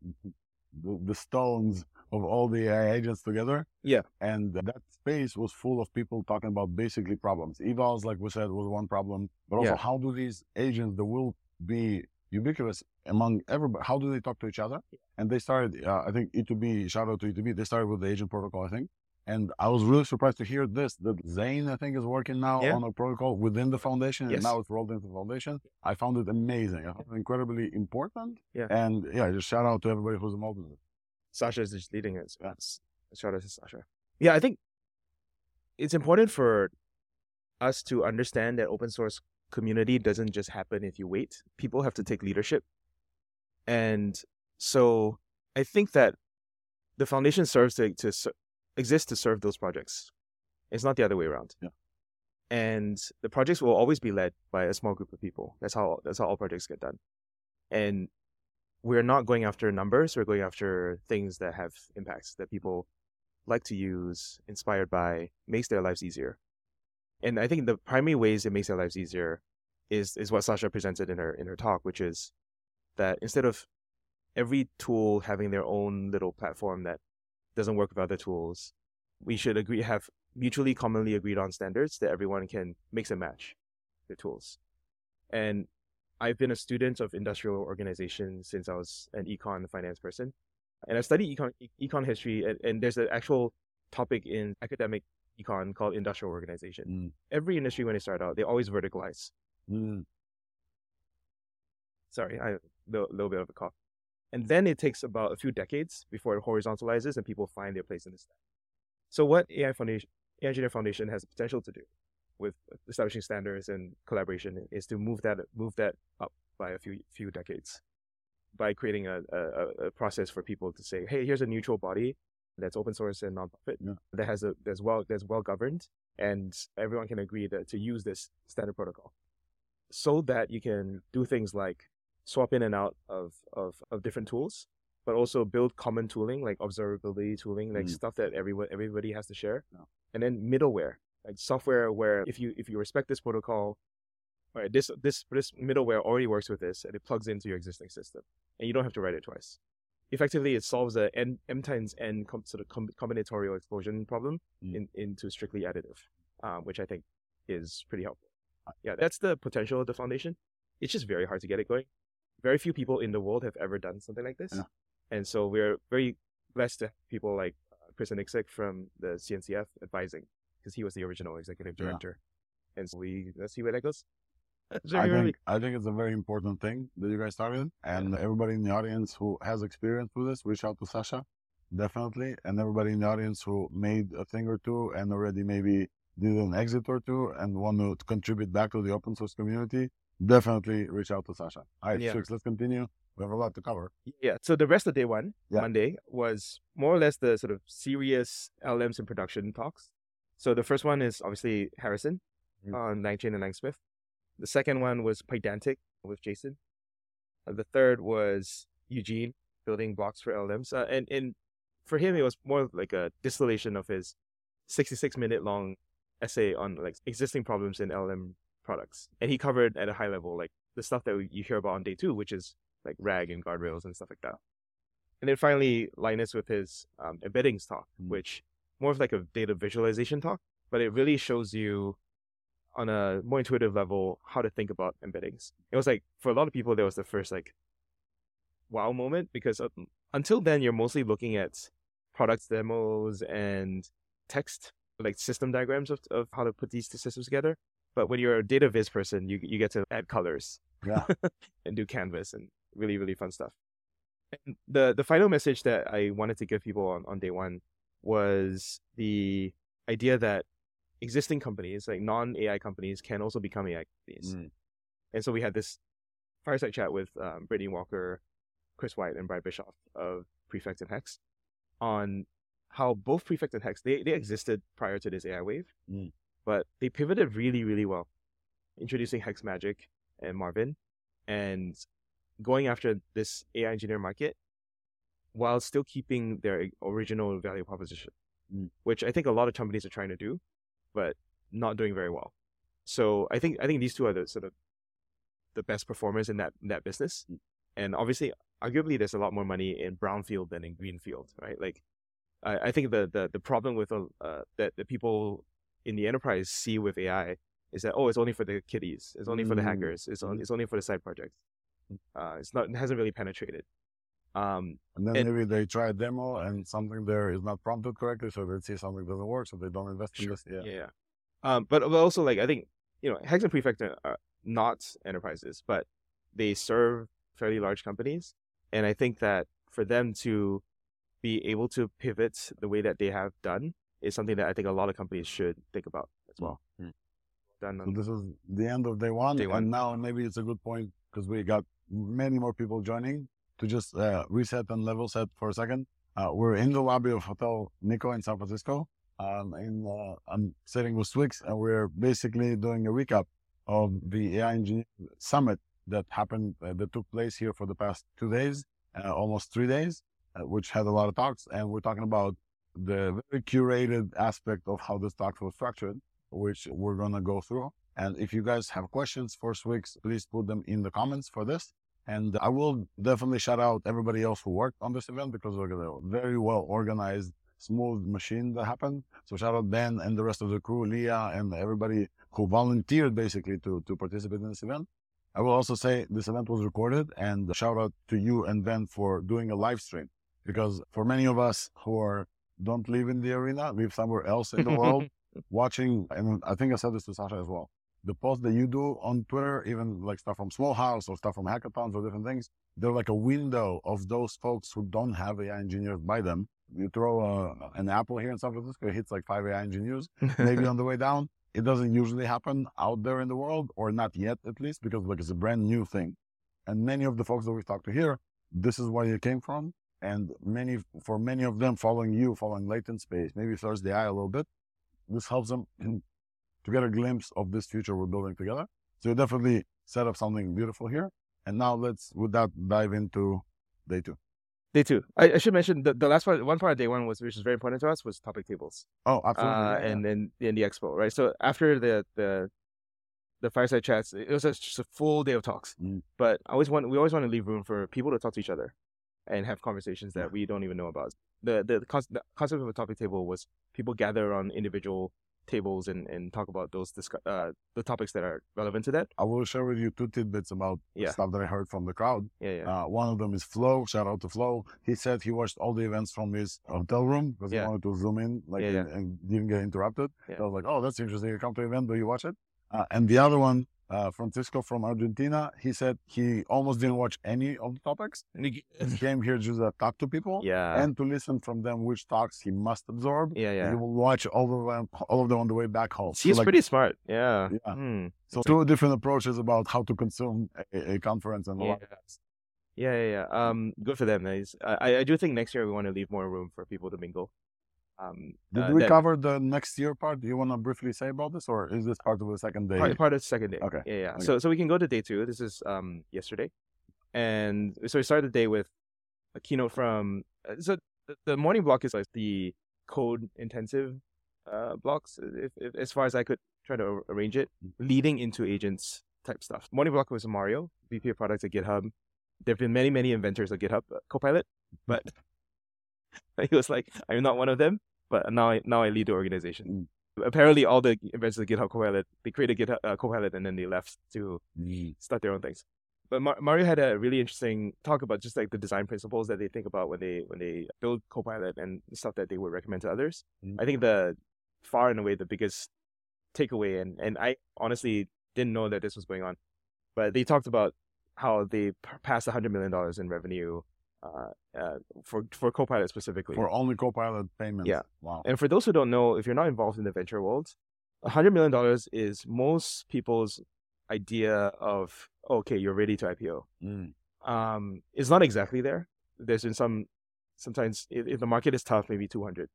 the the stones of all the AI agents together. Yeah. And that space was full of people talking about basically problems. Evals, like we said, was one problem, but also Yeah. how do these agents that will be ubiquitous among everybody, how do they talk to each other? And they started, uh, I think E2B, shout out to E2B, they started with the agent protocol, I think. And I was really surprised to hear this that Zane, I think, is working now Yeah. on a protocol within the foundation, Yes. and now it's rolled into the foundation. I found it amazing. I found it incredibly important. Yeah. And yeah, just shout out to everybody who's involved in it. Sasha is just leading it. Yeah. Yes. Shout out to Sasha. Yeah, I think it's important for us to understand that open source community doesn't just happen if you wait. People have to take leadership. And so I think that the foundation serves to, to exist to serve those projects. It's not the other way around. Yeah. And the projects will always be led by a small group of people. That's how that's how all projects get done. And we're not going after numbers, we're going after things that have impacts that people like to use, inspired by, makes their lives easier. And I think the primary ways it makes their lives easier is is what Sasha presented in her in her talk, which is that instead of every tool having their own little platform that doesn't work with other tools, we should agree have mutually commonly agreed on standards that everyone can mix and match the tools. And I've been a student of industrial organization since I was an econ finance person. And I studied econ, econ history, and, and there's an actual topic in academic econ called industrial organization. Mm. Every industry, when they start out, they always verticalize. Mm. Sorry, I a little, little bit of a cough. And then it takes about a few decades before it horizontalizes and people find their place in the stack. So what AI Foundation, AI Engineer Foundation has the potential to do with establishing standards and collaboration is to move that move that up by a few few decades by creating a, a, a process for people to say, hey, here's a neutral body that's open source and nonprofit Yeah. that has a that's well that's well governed and everyone can agree that to use this standard protocol so that you can do things like swap in and out of, of, of different tools, but also build common tooling like observability tooling, like Mm. stuff that everyone everybody has to share. Yeah. And then middleware, like software where if you if you respect this protocol, right, this this this middleware already works with this and it plugs into your existing system, and you don't have to write it twice. Effectively, it solves a n m times n com, sort of com, combinatorial explosion problem Mm. in, into strictly additive, um, which I think is pretty helpful. Yeah, that's the potential of the foundation. It's just very hard to get it going. Very few people in the world have ever done something like this, Yeah. and so we're very blessed to have people like uh, Chris Aniszczyk from the CNCF advising because he was the original executive Yeah. director, and so we let's see where that goes. I think I think it's a very important thing that you guys started, and everybody in the audience who has experience with this, reach out to Sasha, definitely, and everybody in the audience who made a thing or two and already maybe did an exit or two and want to contribute back to the open source community, definitely reach out to Sasha. All right, Yeah. Let's continue. We have a lot to cover. Yeah. So the rest of day one, Yeah. Monday, was more or less the sort of serious LMs in production talks. So the first one is obviously Harrison Mhm. on LangChain and Langsmith. The second one was Pydantic with Jason. Uh, the third was Eugene building blocks for LMs. Uh, and, and for him, it was more like a distillation of his 66 minute long essay on like existing problems in LM products. And he covered at a high level, like the stuff that you hear about on day two, which is like RAG and guardrails and stuff like that. And then finally, Linus with his um, embeddings talk, Mm. which more of like a data visualization talk, but it really shows you on a more intuitive level how to think about embeddings. It was like for a lot of people, there was the first like wow moment because uh, until then, you're mostly looking at products demos and text, like system diagrams of, of how to put these two systems together. But when you're a data viz person, you you get to add colors Yeah. and do canvas and really really fun stuff. And the the final message that I wanted to give people on, on day one was the idea that existing companies like non AI companies can also become AI companies. Mm. And so we had this fireside chat with um, Brittany Walker, Chris White, and Brad Bischof of Prefect and Hex on how both Prefect and Hex they, they existed prior to this AI wave, Mm. But they pivoted really really well, introducing Hex Magic and Marvin, and going after this AI engineer market while still keeping their original value proposition, Mm. which I think a lot of companies are trying to do, but not doing very well. So I think I think these two are the sort of the best performers in that in that business, Mm. and obviously, arguably, there's a lot more money in brownfield than in greenfield, right? Like, I, I think the the the problem with uh, uh, that the people in the enterprise see with AI is that oh, it's only for the kiddies, it's only for the Mm. hackers, it's on, Mm. it's only for the side projects. Uh, it's not it hasn't really penetrated. Um, And then And- maybe they try a demo and something there is not prompted correctly, so they see something doesn't work, so they don't invest in this. Yeah. Yeah. Um, but, but also like I think you know Hex and Prefect are not enterprises, but they serve fairly large companies, and I think that for them to be able to pivot the way that they have done is something that I think a lot of companies should think about as well. done. So this is the end of day one. Day one. And now maybe it's a good point because we got many more people joining to just uh, reset and level set for a second. Uh, we're in the lobby of Hotel Nikko in San Francisco. Um, in, uh, I'm sitting with Swyx and we're basically doing a recap of the AI Engineering Summit that happened, uh, that took place here for the past two days, uh, almost three days, uh, which had a lot of talks. And we're talking about the very curated aspect of how this talk was structured, which we're going to go through. And if you guys have questions for Swyx, please put them in the comments for this. And I will definitely shout out everybody else who worked on this event because we're a very well organized, smooth machine that happened. So shout out Ben and the rest of the crew, Leah and everybody who volunteered basically to, to participate in this event. I will also say this event was recorded and shout out to you and Ben for doing a live stream because for many of us who are don't live in the arena, live somewhere else in the world, watching, and I think I said this to Sasha as well. The posts that you do on Twitter, even like stuff from Small House or stuff from hackathons or different things, they're like a window of those folks who don't have AI engineers by them. You throw a, an apple here in San Francisco, it hits like five AI engineers, maybe on the way down. It doesn't usually happen out there in the world, or not yet at least, because like it's a brand new thing. And many of the folks that we've talked to here, this is where you came from. And many, for many of them following you, following Latent Space, maybe ThursdAI a little bit, this helps them to get a glimpse of this future we're building together. So you definitely set up something beautiful here. And now let's, with that, dive into day two. day two. I, I should mention the, the last part, one part of day one was, which is very important to us, was topic tables. Oh, absolutely. uh, yeah. and then in the expo, right? So after the the the fireside chats, it was just a full day of talks. Mm. But I always want we always want to leave room for people to talk to each other and have conversations that we don't even know about. The the, the, concept, the concept of a topic table was people gather on individual tables and, and talk about those discuss, uh, the topics that are relevant to that. I will share with you two tidbits about Yeah. stuff that I heard from the crowd. Yeah, yeah. Uh, one of them is Flo. Shout out to Flo. He said he watched all the events from his hotel room because Yeah. he wanted to zoom in, like, Yeah. And, and didn't get interrupted. I was like, "Oh, that's interesting. You come to an event, do you watch it?" Uh, and the other one, uh, Francisco from Argentina, he said he almost didn't watch any of the topics. He came here just to talk to people yeah. and to listen from them which talks he must absorb. yeah, yeah. He will watch all of them, all of them on the way back home. So, He's like, pretty smart. Yeah. Yeah. Hmm. so two different approaches about how to consume a, a conference and a Yeah. lot. Yeah, yeah, yeah. Um, good for them. Nice. I, I do think next year we want to leave more room for people to mingle. Um, Did uh, we that- cover the next year part? Do you want to briefly say about this, or is this part of the second day? part, part of the second day. Okay, Yeah, yeah. okay. So so we can go to day two. This is um yesterday, and so we started the day with a keynote from. uh, So the, the morning block is like the code intensive uh blocks, if, if, as far as I could try to arrange it, leading into agents type stuff. Morning block was Mario, VP of products at GitHub. There've been many many inventors at GitHub, uh, Copilot, but he was like, I'm not one of them, but now I now I lead the organization. Apparently, all the inventors of GitHub Copilot they created GitHub uh, Copilot and then they left to Mm. start their own things. But Mar- Mario had a really interesting talk about just like the design principles that they think about when they when they build Copilot and stuff that they would recommend to others. Mm. I think the far and away the biggest takeaway, and and I honestly didn't know that this was going on, but they talked about how they p- passed hundred million dollars in revenue uh, uh, for for Copilot specifically. For only Copilot payments. Yeah. Wow. And for those who don't know, if you're not involved in the venture world, $100 million is most people's idea of, okay, you're ready to IPO. Mm. Um, it's not exactly there. There's been some, sometimes if, if the market is tough, maybe 200.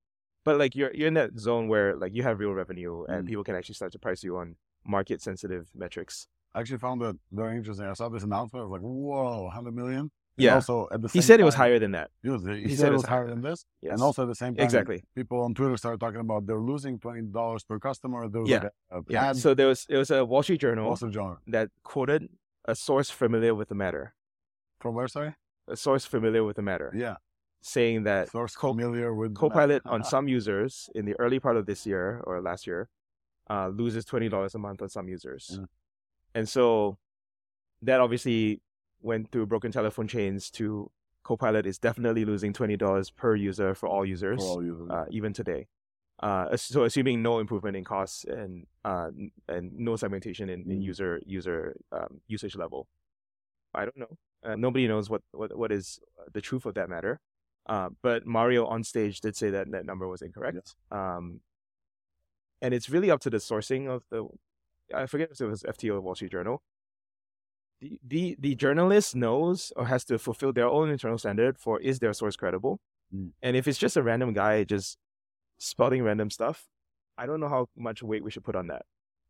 But like you're, you're in that zone where like you have real revenue and Mm. people can actually start to price you on market sensitive metrics. I actually found that very interesting. I saw this announcement. I was like, "Whoa, 100 million. And Yeah. Also, at the He said it was higher than that. Yes, he, he said, said it was higher than this. Yes. And also at the same time, exactly. people on Twitter started talking about they're losing twenty dollars per customer. There was Yeah. like a, a Yeah. ad, So there was, it was a Wall Street Journal also John that quoted a source familiar with the matter, from where? Sorry. a source familiar with the matter, Yeah. saying that Source familiar with Copilot on some users in the early part of this year or last year uh, loses twenty dollars a month on some users, Yeah. and so that obviously went through broken telephone chains to Copilot is definitely losing twenty dollars per user for all users, for all users. uh, even today. Uh, so assuming no improvement in costs and uh, and no segmentation in, in Mm. user user um, usage level, I don't know. Uh, nobody knows what, what what is the truth of that matter. Uh, but Mario on stage did say that that number was incorrect. Um, and it's really up to the sourcing of the. I forget if it was FT or Wall Street Journal. The, the the journalist knows or has to fulfill their own internal standard for is their source credible, Mm. and if it's just a random guy just spouting random stuff, I don't know how much weight we should put on that.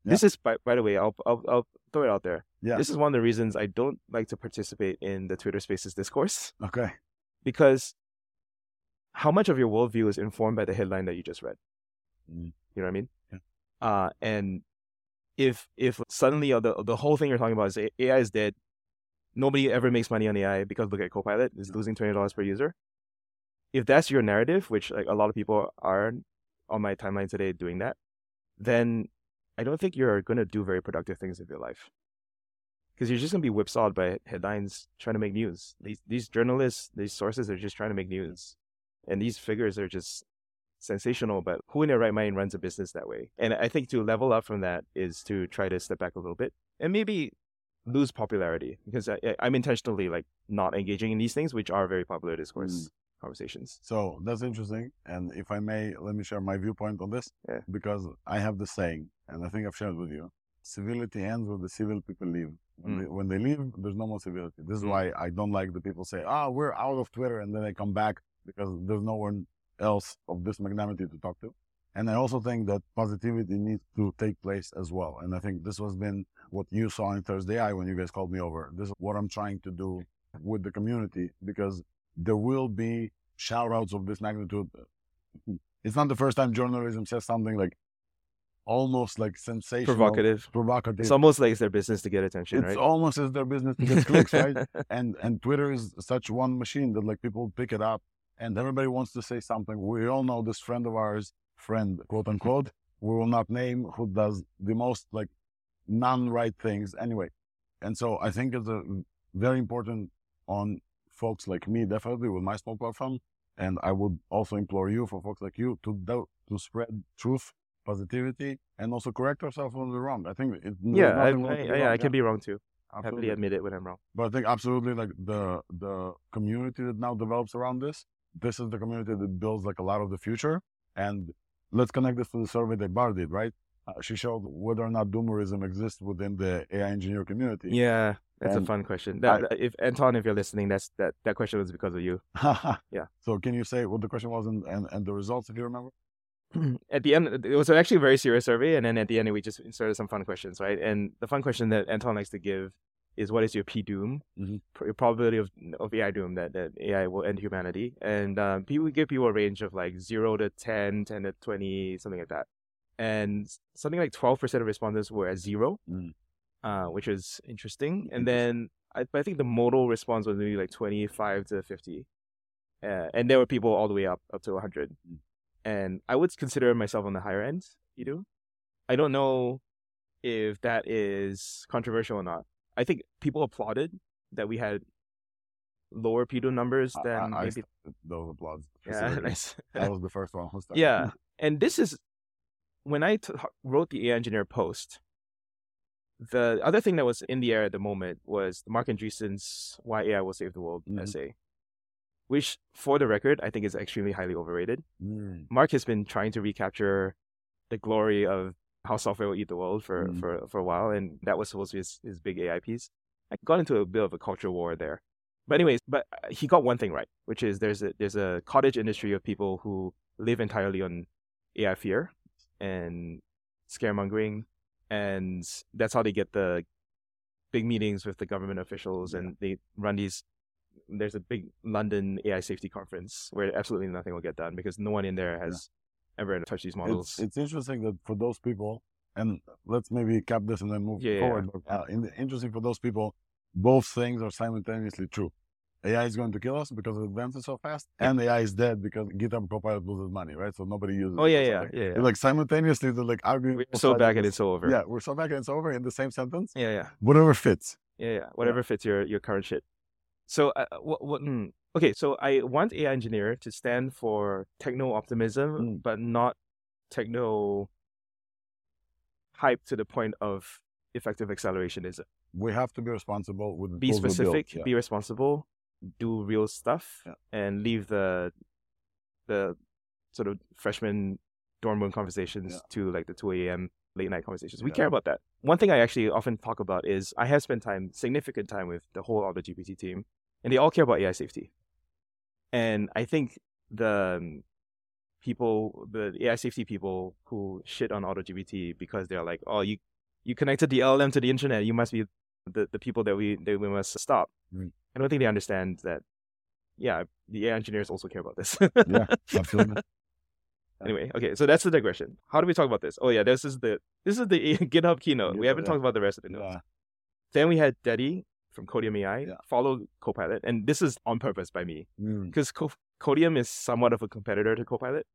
This is by by the way, I'll I'll I'll throw it out there. Yeah. This is one of the reasons I don't like to participate in the Twitter Spaces discourse Okay. because how much of your worldview is informed by the headline that you just read? Mm. You know what I mean? Yeah. Uh, and if if suddenly uh, the the whole thing you're talking about is AI is dead, nobody ever makes money on AI because look at Copilot is losing twenty dollars per user. If that's your narrative, which like a lot of people are on my timeline today doing that, then I don't think you're going to do very productive things with your life. Because you're just going to be whipsawed by headlines trying to make news. These these journalists, these sources are just trying to make news, and these figures are just sensational. But who in their right mind runs a business that way? And I think to level up from that is to try to step back a little bit and maybe lose popularity because I, I'm intentionally like not engaging in these things, which are very popular discourse conversations. So that's interesting. And if I may, let me share my viewpoint on this Yeah. because I have the saying, and I think I've shared with you civility ends when the civil people leave. When, Mm. they, when they leave, there's no more civility. This is Mm. why I don't like the people say, ah, we're out of Twitter, and then they come back because there's no one else of this magnanimity to talk to. And I also think that positivity needs to take place as well. And I think this has been what you saw in ThursdAI when you guys called me over. This is what I'm trying to do with the community because there will be shout outs of this magnitude. It's not the first time journalism says something like almost like sensational, Provocative. provocative. It's almost like it's their business to get attention, it's right? almost as their business to get clicks, right? And and Twitter is such one machine that like people pick it up and everybody wants to say something. We all know this friend of ours, friend quote unquote, we will not name, who does the most like non-right things anyway. And so I think it's a very important on folks like me, definitely with my small platform. And I would also implore you for folks like you to do, to spread truth, positivity, and also correct ourselves when we're wrong. I think it, yeah, I, wrong I, be yeah, wrong, I can be wrong too. Happily admit it when I'm wrong. But I think absolutely like the the community that now develops around this, this is the community that builds like a lot of the future. And let's connect this to the survey that Barr did, right? Uh, she showed whether or not doomerism exists within the AI engineer community. Yeah, that's And a fun question. That, that- if Anton, if you're listening, that's that that question was because of you. Yeah. So can you say what the question was and, and, and the results if you remember? at the end, it was actually a very serious survey, and then at the end, we just inserted some fun questions, right? And the fun question that Anton likes to give is, "What is your P doom? Mhm. Pr- Your probability of of AI doom that, that AI will end humanity?" And um, people give people a range of like zero to 10, 10 to twenty, something like that. And something like twelve percent of respondents were at zero, Mm. uh, which is interesting. And then I, I think the modal response was maybe like twenty five to fifty, uh, and there were people all the way up up to hundred Mm. and I would consider myself on the higher end. You do? I don't know if that is controversial or not. I think people applauded that we had lower pedo numbers I- than I, I maybe. st- those applause. yeah, nice. That was the first one. Yeah, and this is when I t- wrote the AI engineer post. The other thing that was in the air at the moment was Marc Andreessen's "Why AI Will Save the World" Mhm. essay, which, for the record, I think is extremely highly overrated. Mm. Mark has been trying to recapture the glory of how software will eat the world for, Mm. for, for a while, and that was supposed to be his, his big AI piece. I got into a bit of a culture war there. But anyways, but uh, he got one thing right, which is there's a there's a cottage industry of people who live entirely on AI fear and scaremongering, and that's how they get the big meetings with the government officials, Yeah. and they run these. There's a big London AI safety conference where absolutely nothing will get done because no one in there has ever touched these models. It's, it's interesting that for those people, and let's maybe cap this and then move Yeah, yeah, forward. But, uh, in, interesting for those people, both things are simultaneously true. AI is going to kill us because it advances so fast, and AI is dead because GitHub Copilot loses money, right? So nobody uses. oh yeah, or yeah, yeah. yeah. Like simultaneously, they're like arguing. We're so back and it's so over. Yeah, we're so back and it's over in the same sentence. yeah, yeah. Whatever fits. Yeah, yeah. Whatever fits your your current shit. So, uh, what, what, mm, okay, so I want AI engineer to stand for techno optimism, Mm. but not techno hype to the point of effective accelerationism. We have to be responsible with Be specific, Yeah. be responsible, do real stuff, Yeah. and leave the the sort of freshman dorm room conversations Yeah. to like the two a.m. late night conversations. We care about that. One thing I actually often talk about is I have spent time, significant time with the whole AutoGPT team, and they all care about AI safety. And I think the um, people, the AI safety people who shit on AutoGPT because they're like, oh, you you connected the LLM to the internet, you must be the, the people that we that we must stop. I don't think they understand that. Yeah, the AI engineers also care about this. Yeah, absolutely. Anyway, okay, so that's the digression. How do we talk about this? Oh yeah, this is the this is the GitHub keynote. we haven't yeah. talked about the rest of the notes. Yeah. Then we had Dedy from Codium AI Yeah. follow Copilot, and this is on purpose by me Mm. because Co- Codium is somewhat of a competitor to Copilot.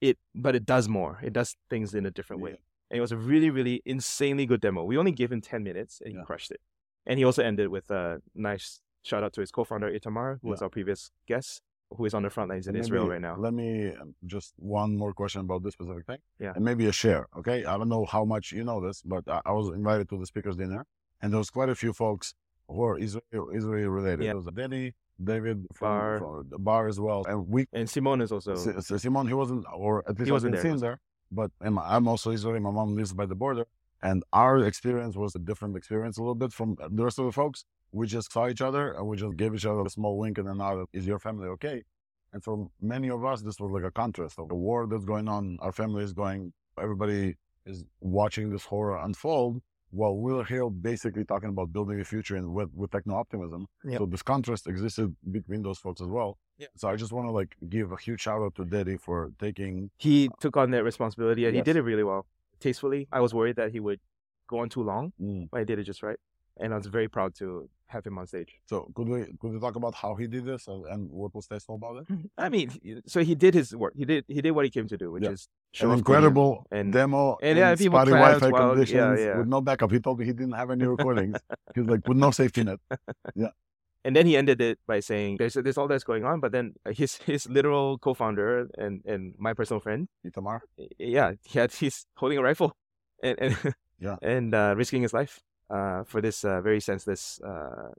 It, but it does more. It does things in a different way. And it was a really, really insanely good demo. We only gave him ten minutes, and he crushed it. And he also ended with a nice shout out to his co-founder Itamar, who was our previous guest, who is on the front lines in And Israel right now. Let me um, just one more question about this specific thing. Yeah. And maybe a share. Okay. I don't know how much you know this, but I, I was invited to the speakers dinner and there was quite a few folks who are Israel, Israel related. Yeah. There was Dedy, David from, Bar. from the bar as well. And we, And Simone is also Si- Simon, he wasn't, or at least He wasn't there, see him there. But and my- I'm also Israeli. My mom lives by the border. And our experience was a different experience a little bit from the rest of the folks. We just saw each other and we just gave each other a small wink and then nod. Is your family okay? And for many of us, this was like a contrast of the war that's going on. Our family is going, everybody is watching this horror unfold while we're here basically talking about building a future and with, with techno optimism. Yep. So this contrast existed between those folks as well. Yeah. So I just want to like give a huge shout out to Dedy for taking he took on that responsibility and he did it really well, tastefully. I was worried that he would go on too long, Mm. but he did it just right. And I was very proud to have him on stage. So could we could we talk about how he did this and, and what was tasteful about it? I mean, so he did his work. He did he did what he came to do, which Yeah. is show An incredible and- demo and yeah, people spotty Wi-Fi yeah, conditions yeah. with no backup. He told me he didn't have any recordings. He's like with no safety net. Yeah. And then he ended it by saying, "There's there's all that's going on," but then his his literal co-founder and and my personal friend, Itamar. yeah, he had he's holding a rifle, and and Yeah. and uh, risking his life uh, for this uh, very senseless uh,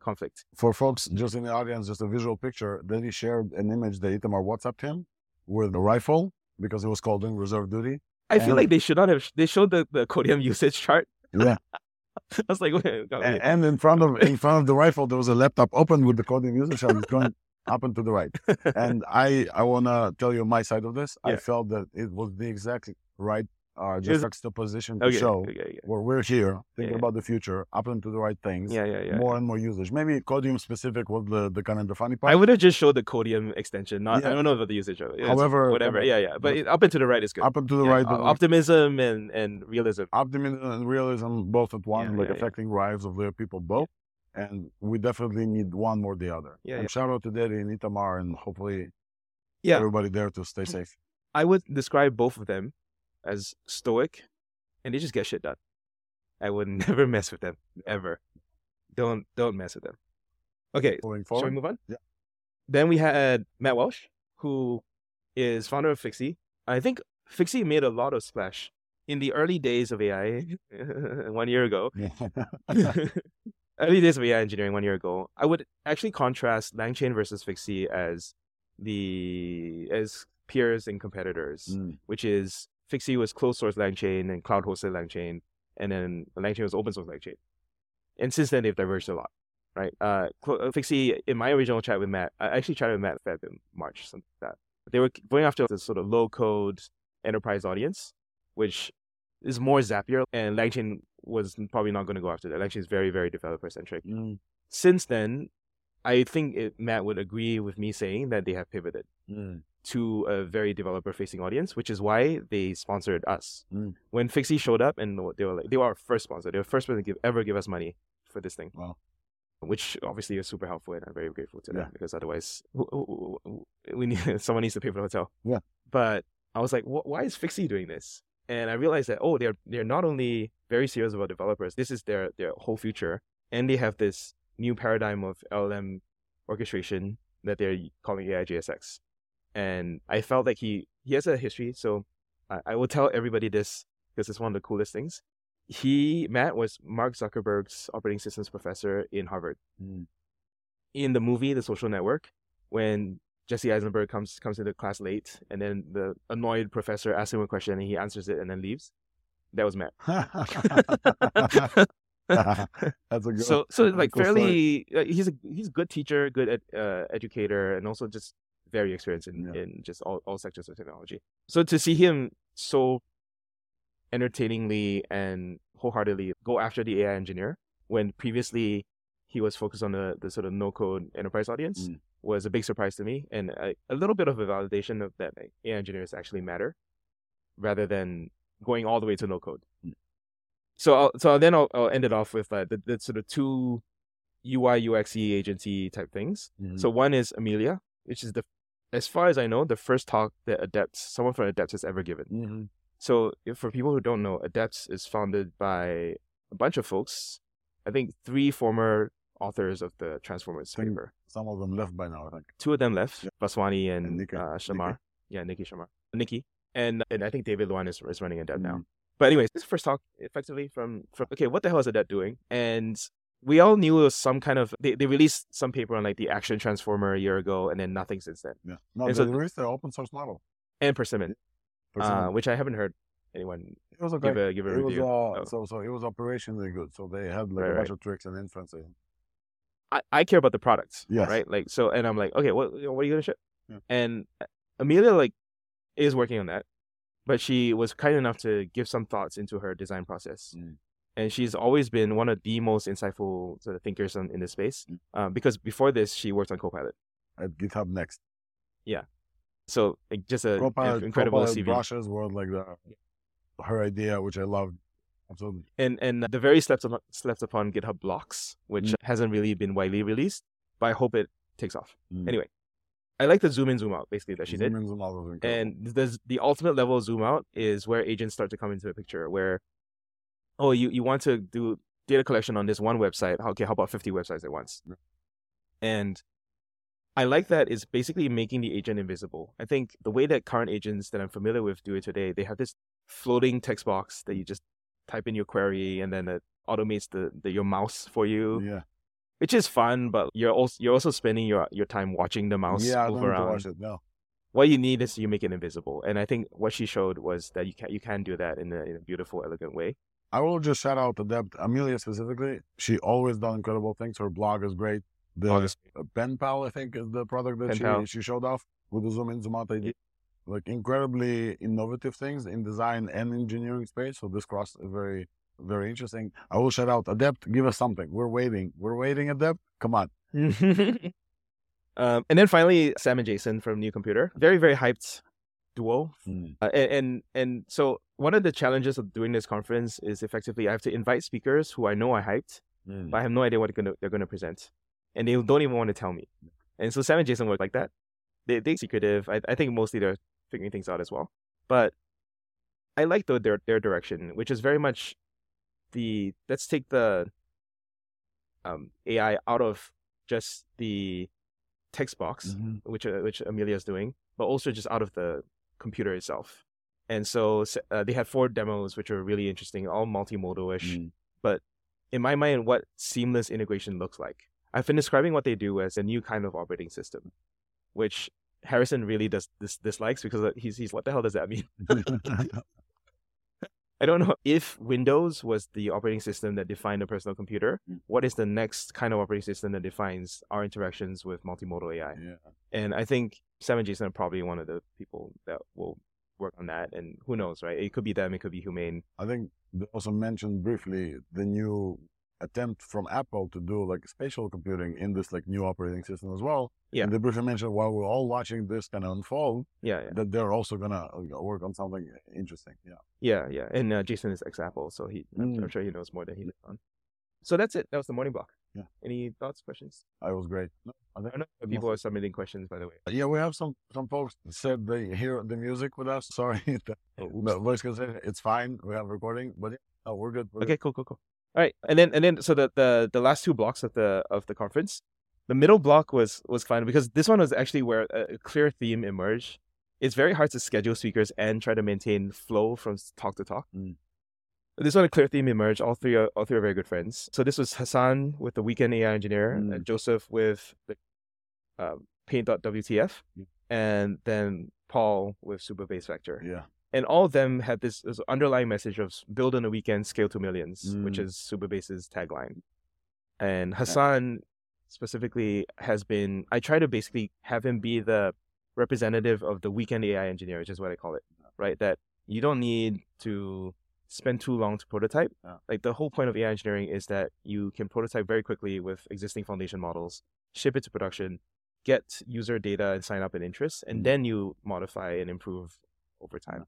conflict. For folks just in the audience, just a visual picture. Then he shared an image that Itamar WhatsApped him with a rifle because he was called in reserve duty. I feel like they should not have. They showed the, the Codium usage chart. Yeah. I was like, wait, wait, and, wait. and in front of in front of the rifle there was a laptop open with the Codium usage chart it's going up and to the right and i i want to tell you my side of this i felt that it was the exact right uh just juxtaposition to okay, show okay, okay. where we're here thinking Yeah. about the future up to the right things Yeah, yeah, yeah. more and more usage maybe codium specific was the the kind of the funny part I would have just showed the Codium extension. Not, Yeah. I don't know about the usage of it. It's However, whatever. uh, Yeah, yeah. But up and to the right is good. up and to the right the- optimism and and realism. optimism and realism both at one, like affecting lives of the people both. And we definitely need one more the other. Yeah, and shout out to Dedy and Itamar and hopefully Yeah. everybody there to stay safe. I would describe both of them as stoic, and they just get shit done. I would never mess with them ever. Don't don't mess with them. Okay, Going Shall we move on? Yeah. Then we had Matt Welsh, who is founder of Fixie. I think Fixie made a lot of splash in the early days of AI one year ago. early days of AI engineering one year ago. I would actually contrast LangChain versus Fixie as the as peers and competitors, Mm. which is Fixie was closed source LangChain and cloud hosted LangChain, and then LangChain was open source LangChain. And since then, they've diverged a lot right? Uh, uh, Fixie, in my original chat with Matt, I actually chatted with Matt Feb in March, something like that. They were going after this sort of low code enterprise audience, which is more Zapier, and LangChain was probably not going to go after that. LangChain is very, very developer centric. Mm. Since then, I think it, Matt would agree with me saying that they have pivoted Mm. To a very developer facing audience, which is why they sponsored us. Mm. When Fixie showed up and they were like, they were our first sponsor. They were the first person to give, ever give us money for this thing. Wow. Which obviously is super helpful and I'm very grateful to Yeah. them because otherwise we need someone needs to pay for the hotel. Yeah. But I was like, why is Fixie doing this? And I realized that oh, they're they're not only very serious about developers. This is their their whole future, and they have this new paradigm of LLM orchestration that they're calling AI JSX. And I felt like he he has a history, so I, I will tell everybody this because it's one of the coolest things. He Matt was Mark Zuckerberg's operating systems professor in Harvard. Mm. In the movie The Social Network, when Jesse Eisenberg comes comes into class late, and then the annoyed professor asks him a question and he answers it and then leaves. that was Matt. That's a good. so so like cool fairly uh, he's a he's a good teacher good ed, uh, educator and also just very experienced in, Yeah. in just all, all sectors of technology so to see him so entertainingly and wholeheartedly go after the ai engineer when previously he was focused on the, the sort of no code enterprise audience Mm. was a big surprise to me and a, a little bit of a validation of that like, ai engineers actually matter rather than going all the way to no code Mm. so I'll, so then I'll, I'll end it off with uh, the, the sort of two UI UXE agency type things. Mhm. So one is Amelia, which is the as far as I know the first talk that Adepts someone from Adepts has ever given. Mhm. So if, for people who don't know, Adepts is founded by a bunch of folks. I think three former authors of the Transformers paper. some of them left by now. I think. Two of them left, Yeah. Vaswani and, And Nikki. uh, Shamar. Nikki. Yeah, Nikki Shamar. Nikki. And and I think David Luan is, is running Adept now. Mhm. But anyways, this first talk effectively from from okay, what the hell is Adept doing? And we all knew it was some kind of they, they released some paper on like the action transformer a year ago and then nothing since then. Yeah. No, And they so- released the open source model. And Persimmon, For uh, which I haven't heard anyone it was okay. give a give a it was review. uh, Oh. so so it was operationally good. So they had like Right, a bunch right. of tricks and inferences. I, I care about the products. Yes. Right? Like so and I'm like, okay, what what are you gonna ship? Yeah. And Amelia like is working on that. But she was kind enough to give some thoughts into her design process. Mm. And she's always been one of the most insightful sort of thinkers on, in this space. Um, because before this, she worked on Copilot. At GitHub next. Yeah, so like, just a Copilot, incredible Copilot CV. brushes were like the her idea, which I loved. Absolutely. and and the very slept upon, slept upon GitHub blocks, which Mm. hasn't really been widely released, but I hope it takes off. Mm. Anyway, I like the zoom in, zoom out basically that she did. In, zoom out was incredible. And the the ultimate level of zoom out is where agents start to come into the picture. Where, oh, you you want to do data collection on this one website? Okay, how about fifty websites at once? And I like that it's basically making the agent invisible. I think the way that current agents that I'm familiar with do it today, they have this floating text box that you just type in your query and then it automates the, the your mouse for you, yeah, which is fun. But you're also you're also spending your your time watching the mouse yeah, I don't move around watch it. No, what you need is you make it invisible and i think what she showed was that you can you can do that in a, in a beautiful elegant way I will just shout out Adept Amelia specifically. She always done incredible things. Her blog is great. The Blog uh, Pen Pal, I think, is the product that Pen she, Pal. she showed off with the zoom in, zoom out idea. Like incredibly innovative things in design and engineering space. So this cross is very, very interesting. I will shout out Adept. Give us something. We're waiting. We're waiting, Adept. Come on. um, and then finally sam and jason from new computer very very hyped duo. Uh, and, and and so one of the challenges of doing this conference is effectively i have to invite speakers who i know I hyped Mm. but i have no idea what they're gonna, they're gonna present. And they don't even want to tell me. And so sam and jason work like that. They, they secretive. I, I think mostly they're figuring things out as well. But i like the, their their direction which is very much the let's take the um, ai out of just the text box Mhm. which uh, which Amelia is doing, but also just out of the computer itself. And so uh, they had four demos, which were really interesting, all multimodal-ish. Mm. In my mind, what seamless integration looks like. I've been describing what they do as a new kind of operating system, which Harrison really does dis- dislikes because uh, he's he's what the hell does that mean? I don't know if Windows was the operating system that defined a personal computer. Mm. What is the next kind of operating system that defines our interactions with multimodal AI? yeah. And I think Sam and Jason are probably one of the people that will work on that. And who knows, right? It could be them, it could be Humane. I think they also mentioned briefly the new attempt from Apple to do like spatial computing in this like new operating system as well. Yeah. And they briefly mentioned while we're all watching this kind of unfold, Yeah, yeah, that they're also gonna uh, work on something interesting. Yeah. yeah, yeah. And uh, Jason is ex Apple, so he, I'm, Mm. I'm sure he knows more than he lets on. So that's it. That was the morning block. Yeah. Any thoughts, questions? I was great. No, I know Good people are submitting questions, by the way. Yeah, we have some some folks said they hear the music with us. Sorry, the, the voice can say it's fine. We have recording, but yeah, no, we're good. We're Okay, cool, cool, cool. All right, and then and then so the the the last two blocks of the of the conference, the middle block was was fun because this one was actually where a, clear theme emerged. It's very hard to schedule speakers and try to maintain flow from talk to talk. Mm. This one a clear theme emerged. All three are all three are very good friends. So this was Hassan with the weekend AI engineer, uh, Mm. Joseph with the um, Paint.wtf, Yeah. and then Paul with Supabase Vector. Yeah, and all of them had this, this underlying message of build on a weekend, scale to millions, which Mm. is Supabase's tagline. And Hassan specifically has been. I try to basically have him be the representative of the weekend AI engineer, which is what I call it. Right, that you don't need to spend too long to prototype. Yeah. Like the whole point of AI engineering is that you can prototype very quickly with existing foundation models, ship it to production, get user data and sign up and interest, and Mm. then you modify and improve over time.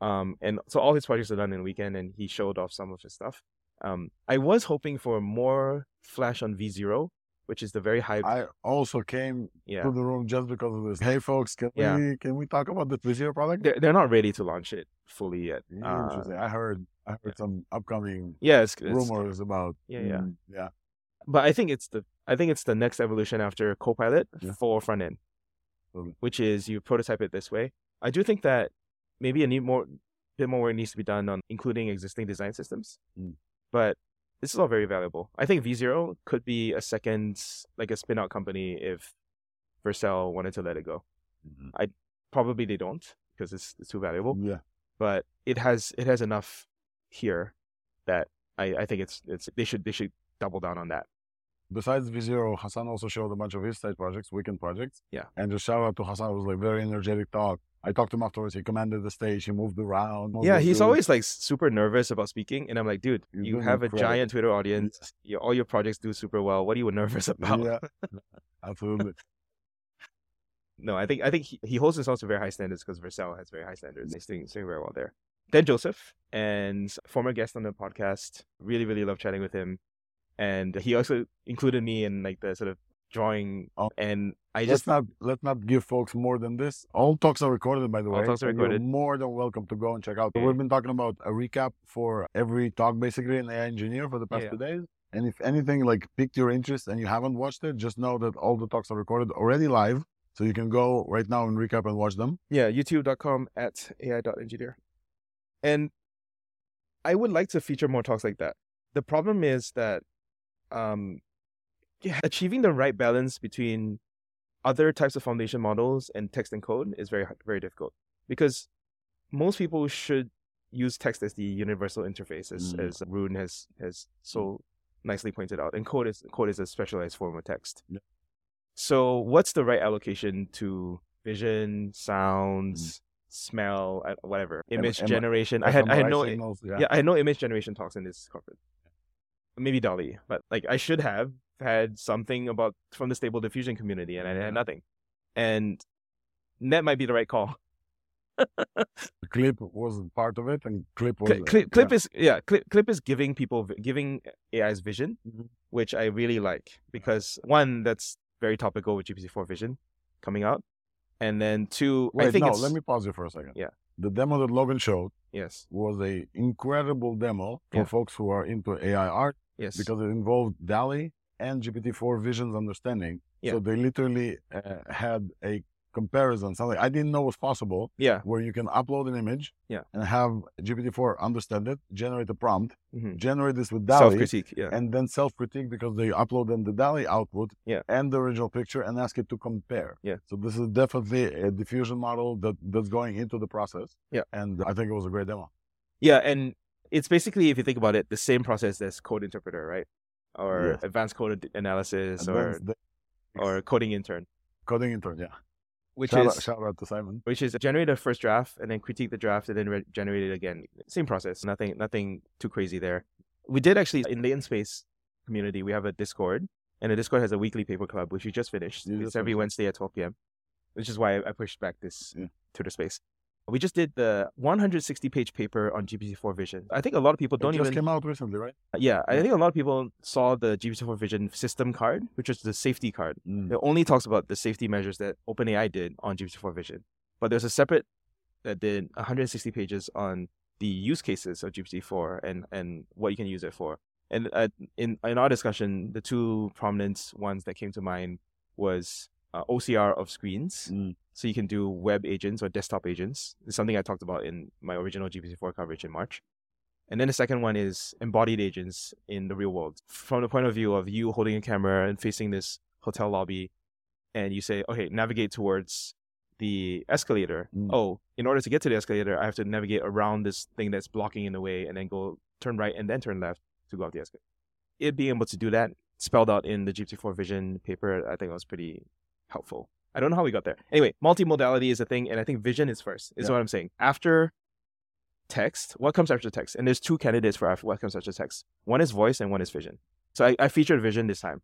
Um, and so all his projects are done in a weekend, and he showed off some of his stuff. Um, I was hoping for more flash on V0, which is the very high. I also came yeah, to the room just because of this. Hey, folks, can Yeah. we can we talk about the V0 product? they're, they're not ready to launch it fully yet. Uh, Interesting. I heard I heard yeah. some upcoming yeah, it's, it's rumors about. Yeah, yeah. mm, yeah. but I think it's the I think it's the next evolution after Copilot for front end, which is you prototype it this way. I do think that maybe a need more bit more work needs to be done on including existing design systems, Mm. but this is all very valuable. I think V Zero could be a second like a spin out company if Vercel wanted to let it go. Mhm. Probably they don't because it's, it's too valuable, Yeah. but it has it has enough here that I, I think it's it's they should they should double down on that. Besides V0, Hassan also showed a bunch of his side projects, weekend projects. Yeah. And just shout out to Hassan. It was like very energetic talk. I talked to him afterwards. He commanded the stage. He moved around. Yeah, he's to- always like super nervous about speaking, and I'm like, dude, You're you doing have a giant Twitter audience. Your, all your projects do super well. What are you nervous about? Yeah. Absolutely. No, I think I think he, he holds himself to very high standards because Vercel has very high standards. He's doing, he's doing very well there. Dan Joseph and former guest on the podcast. Really, really love chatting with him, and he also included me in like the sort of drawing. Oh. And I let's just not let's not give folks more than this. All talks are recorded, by the All way. talks are and you're recorded. more than welcome to go and check out. We've been talking about a recap for every talk, basically, in AI Engineer for the past Yeah, two days. And if anything like piqued your interest and you haven't watched it, just know that all the talks are recorded already live, so you can go right now and recap and watch them. Yeah, youtube.com at ai.engineer. And I would like to feature more talks like that. The problem is that um, achieving the right balance between other types of foundation models and text and code is very, very difficult because most people should use text as the universal interface, as, Mm. as Rune has, has so nicely pointed out. And code is, code is a specialized form of text. Yeah. So, what's the right allocation to vision, sounds, smell, uh, whatever, image generation? I had I had no signals, yeah. yeah. I had no image generation talks in this conference. Maybe DALL-E, but like I should have had something about from the stable diffusion community, and I had nothing. And net might be the right call. Clip was part of it, and Clip was Cli- Clip, clip yeah. is yeah, clip, clip is giving people giving AI's vision, Mhm. which I really like because one that's very topical with GPT-4 Vision coming out, and then two, Wait, I think no, let me pause you for a second. Yeah. The demo that Logan showed yes, was a incredible demo for Yeah. folks who are into AI art yes, because it involved DALL-E and GPT-4 Vision's understanding. Yeah. So they literally uh, had a comparison, something I didn't know was possible, yeah, where you can upload an image Yeah. and have GPT-4 understand it, generate a prompt, hmm generate this with self DALL-E, critique, yeah, and then self-critique because they upload them the DALL-E output Yeah. and the original picture and ask it to compare. Yeah. So this is definitely a diffusion model that, that's going into the process. Yeah. And I think it was a great demo. Yeah, and it's basically, if you think about it, the same process as code interpreter, right? Or Yes. advanced code analysis, And or or coding intern, coding intern, yeah. which shout, is out, shout out to Simon. which is generate a first draft and then critique the draft and then re- generate it again. Same process. Nothing nothing too crazy there. We did actually in the latent space community. We have a Discord, and the Discord has a weekly paper club, which we just finished. You it's just every finished. Wednesday at 12 p.m. Which is why I pushed back this Yeah. Twitter space. We just did the 160 page paper on GPT-4 Vision. I think a lot of people don't it just even came out recently, right? yeah, I think a lot of people saw the GPT-4 Vision system card, which is the safety card. Mm. It only talks about the safety measures that OpenAI did on GPT-4 Vision. But there's a separate that did 160 pages on the use cases of GPT-4 and, and what you can use it for. And uh, in in our discussion, the two prominent ones that came to mind was uh, OCR of screens. Mm. So you can do web agents or desktop agents. It's something I talked about in my original GPT-4 coverage in March. And then the second one is embodied agents in the real world. From the point of view of you holding a camera and facing this hotel lobby, and you say, okay, navigate towards the escalator. Mm. Oh, in order to get to the escalator, I have to navigate around this thing that's blocking in the way and then go turn right and then turn left to go up the escalator. It being able to do that spelled out in the GPT-4 Vision paper, I think was pretty helpful. I don't know how we got there. Anyway, multimodality is a thing, and I think vision is first. Is Yeah. what I'm saying. After text, what comes after text? And there's two candidates for after what comes after text. One is voice and one is vision. So I, I featured vision this time.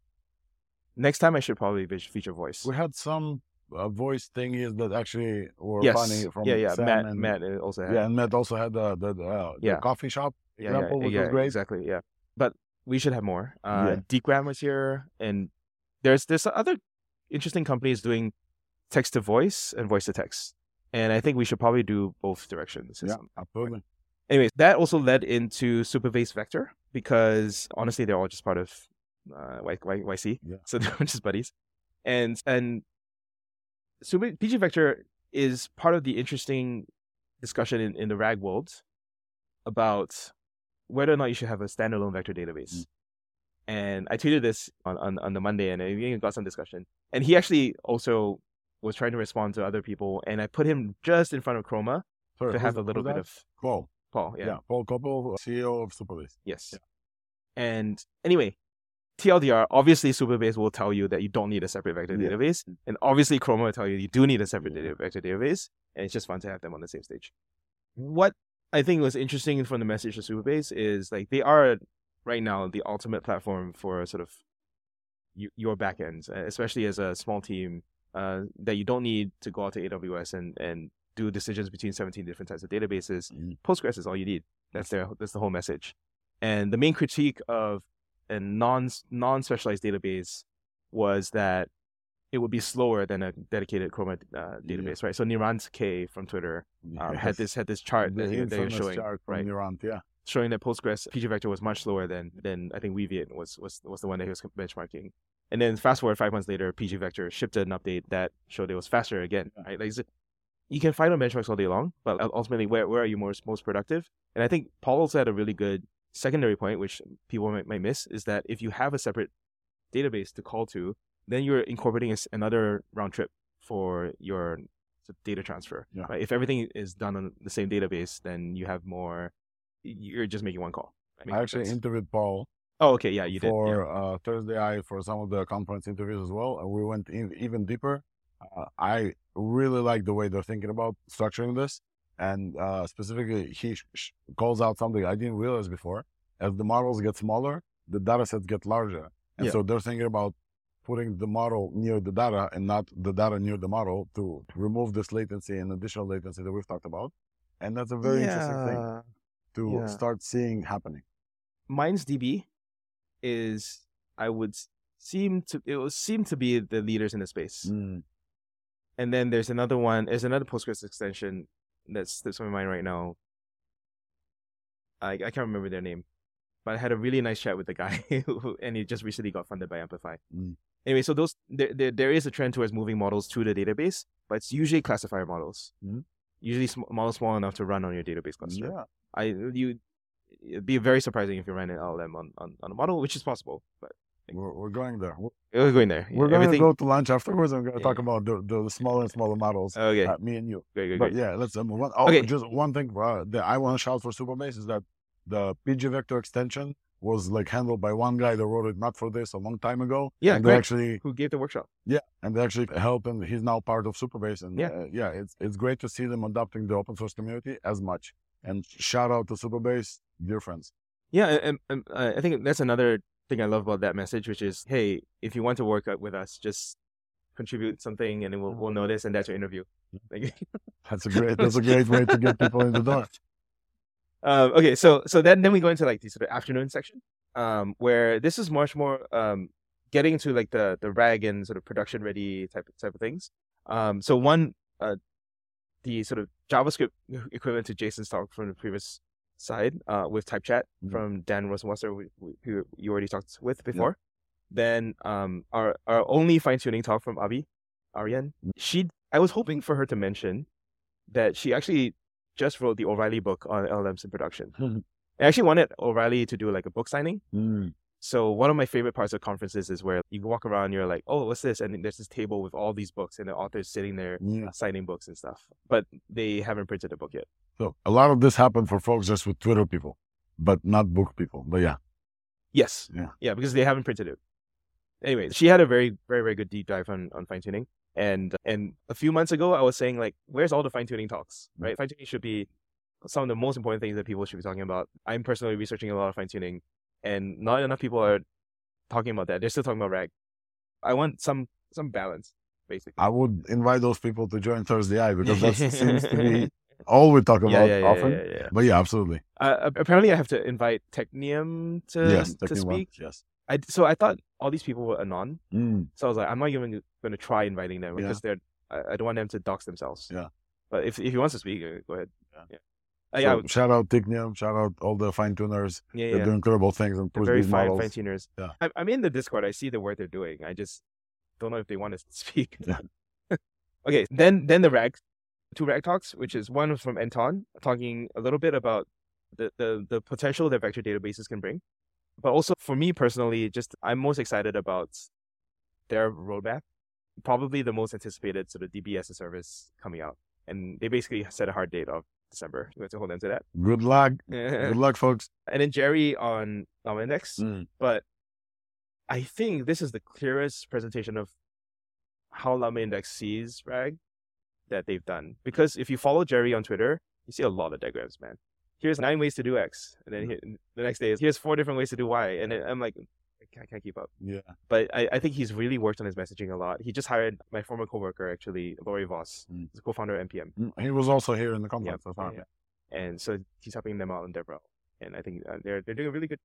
Next time I should probably feature voice. We had some uh, voice thingies that actually were yes. funny from yeah, yeah. Sam Matt, and, Matt uh, also had. Yeah, and Matt also had the the, uh, the coffee shop yeah, example, yeah, which yeah, was great. Exactly, yeah. But we should have more. Uh, Yeah. Was here, and there's there's other interesting companies doing text to voice and voice to text, and I think we should probably do both directions. Yeah, absolutely. Anyways, that also led into Supabase Vector because honestly, they're all just part of uh, y- y- YC, Yeah. so they're just buddies, and and Super PG Vector is part of the interesting discussion in, in the RAG world about whether or not you should have a standalone vector database. Mm. And I tweeted this on, on, on the Monday and it got some discussion. And he actually also was trying to respond to other people and I put him just in front of Chroma Sorry, to have a little bit of Paul. Paul. Yeah. Yeah. Paul Koppel, uh, CEO of Supabase. Yes. Yeah. And anyway, TLDR, obviously Supabase will tell you that you don't need a separate vector Yeah. database. And obviously Chroma will tell you you do need a separate Yeah. vector database. And it's just fun to have them on the same stage. What I think was interesting from the message of Supabase is like they are right now the ultimate platform for sort of you, your backends, especially as a small team uh, that you don't need to go out to AWS and, and do decisions between 17 different types of databases. Mm. Postgres is all you need. That's their that's the whole message. And the main critique of a non non specialized database was that it would be slower than a dedicated Chroma uh, Yeah. database, right? So Nirant K from Twitter um, had this had this chart the that, that infamous showing, chart from right? Nirant, yeah. Showing that Postgres PG Vector was much slower than than I think Weaviate was was was the one that he was benchmarking. And then fast forward five months later, PG Vector shipped an update that showed it was faster again. Right? Like you can find on benchmarks all day long, but ultimately, where where are you most most productive? And I think Paul also had a really good secondary point, which people might, might miss, is that if you have a separate database to call to, then you're incorporating another round trip for your data transfer. Yeah. Right? If everything is done on the same database, then you have more. You're just making one call. Right? I actually sense. interviewed Paul oh, okay, yeah, you did. for yeah. uh, ThursdAI for some of the conference interviews as well, and we went in, even deeper. Uh, I really like the way they're thinking about structuring this, and uh, specifically, he sh- sh- calls out something I didn't realize before. As the models get smaller, the data sets get larger, and Yeah. so they're thinking about putting the model near the data and not the data near the model to remove this latency and additional latency that we've talked about. And that's a very interesting thing Yeah. To yeah. start seeing happening. MindsDB is I would seem to it will seem to be the leaders in the space. Mm. And then there's another one. There's another Postgres extension that's slips on my mind right now. I I can't remember their name, but I had a really nice chat with the guy, who, and he just recently got funded by Amplify. Mm. Anyway, so those there, there there is a trend towards moving models to the database, but it's usually classifier models. Mhm. Usually sm- models small enough to run on your database cluster. Yeah. I you it'd be very surprising if you ran an LLM on, on, on a model, which is possible, but We're, we're going there. We're, we're going there. we're going to go to lunch afterwards. and We're going to talk about the, the smaller and smaller models. Okay, uh, me and you. great, great, But great. yeah, let's move on. Oh, Okay. just one thing uh, that I want to shout for Supabase is that the PG Vector extension was like handled by one guy that wrote it not for this a long time ago. Yeah, and they Greg. actually Who gave the workshop? Yeah, and they actually helped, and he's now part of Supabase. And Yeah. uh, yeah, it's it's great to see them adopting the open source community as much. And shout out to Supabase, dear friends. Yeah, and, and, uh, I think that's another thing I love about that message, which is, hey, if you want to work with us, just contribute something, and then we'll, we'll notice, and that's your interview. That's a great that's a great way to get people in the door. um, okay, so so then then we go into like the sort of afternoon section, um, where this is much more um, getting into like the the rag and sort of production ready type type of things. Um, so one, uh, the sort of JavaScript equivalent to JSON's talk from the previous side, uh, with type chat Mhm. from Dan Rosenwasser, who, you already talked with before. Then um, our our only fine tuning talk from Abi, Aryan. Mm. She, I was hoping for her to mention that she actually just wrote the O'Reilly book on LLMs in production. I actually wanted O'Reilly to do like a book signing. Mm. So one of my favorite parts of conferences is where you walk around, and you're like, oh, what's this? And there's this table with all these books, and the author's sitting there Yeah. signing books and stuff. But they haven't printed a book yet. So a lot of this happened for folks just with Twitter people, but not book people. But yeah, Yes. Yeah. Yeah, because they haven't printed it. Anyway, she had a very, very, very good deep dive on, on fine tuning. And and a few months ago I was saying like, where's all the fine tuning talks? Mm. Right? Fine tuning should be some of the most important things that people should be talking about. I'm personally researching a lot of fine tuning and not enough people are talking about that. They're still talking about rag. I want some some balance, basically. I would invite those people to join ThursdAI because that seems to be all we talk about yeah, yeah, often. yeah. But yeah, absolutely. Uh, apparently, I have to invite Teknium to yes, to technically one, speak. Yes. I, so I thought all these people were anon. Mm, So I was like, I'm not even going to try inviting them because they're. I, I don't want them to dox themselves. Yeah. But if if he wants to speak, uh, go ahead. Yeah. Yeah. Uh, so yeah. shout out Teknium, shout out all the fine tuners. Yeah. They're Yeah. doing incredible things and push very these fine models. fine tuners. Yeah. I, I'm in the Discord. I see the work they're doing. I just don't know if they want to speak. Okay. Then then the rag, two rag talks, which is one was from Anton talking a little bit about the the the potential that vector databases can bring, but also for me personally, just I'm most excited about their roadmap. Probably the most anticipated sort of DB as a service coming out, and they basically set a hard date of December. We have to hold them to that. Good luck. Good luck, folks. and then Jerry on LlamaIndex Mm. but I think this is the clearest presentation of how LlamaIndex sees RAG that they've done. Because if you follow Jerry on Twitter, you see a lot of diagrams, man. Here's nine ways to do X, and then he- the next day is here's four different ways to do Y, and then I'm like, I can't, keep up. Yeah. But I, I think he's really worked on his messaging a lot. He just hired my former coworker, actually, Laurie Voss, Mm. the co-founder of NPM. Mm, He was also here in the conference. Yeah, yeah. And so he's helping them out in DevRel. And I think uh, they're they're doing a really good.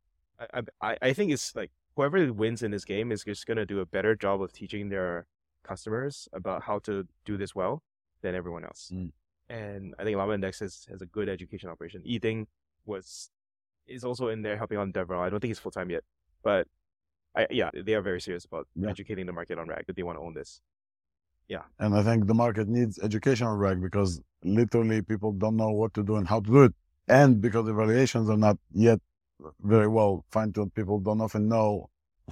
I, I I think it's like whoever wins in this game is just gonna do a better job of teaching their customers about how to do this well than everyone else. Mm. And I think LlamaIndex has, has a good education operation. Eating was is also in there helping on DevRel. I don't think he's full time yet, but I yeah they are very serious about Yeah. educating the market on RAG that they want to own this. Yeah. And I think the market needs educational rag because literally people don't know what to do and how to do it. And because the evaluations are not yet very well fine tuned, people don't often know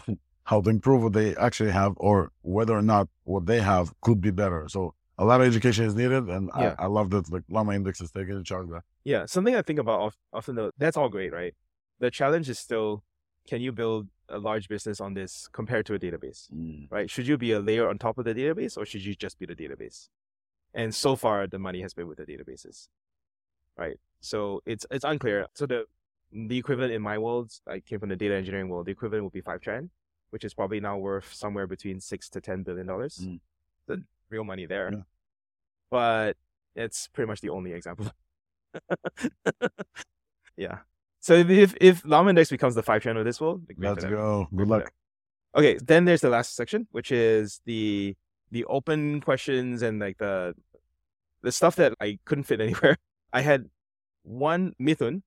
how to improve what they actually have or whether or not what they have could be better. So a lot of education is needed. And Yeah. I, I love that like LlamaIndex is taking charge of that. Yeah, something I think about often though, that's all great, right? The challenge is still, can you build a large business on this compared to a database, right? Should you be a layer on top of the database or should you just be the database? And so far, the money has been with the databases, right? So it's it's unclear. So the the equivalent in my world, I came from the data engineering world. The equivalent would be Fivetran, which is probably now worth somewhere between six to ten billion dollars. Mm. The real money there, Yeah. but it's pretty much the only example. yeah. So if if, if LlamaIndex becomes the Fivetran of this world, like, Let's go. Good luck. Okay, then there's the last section, which is the the open questions and like the the stuff that I couldn't fit anywhere. I had one Mithun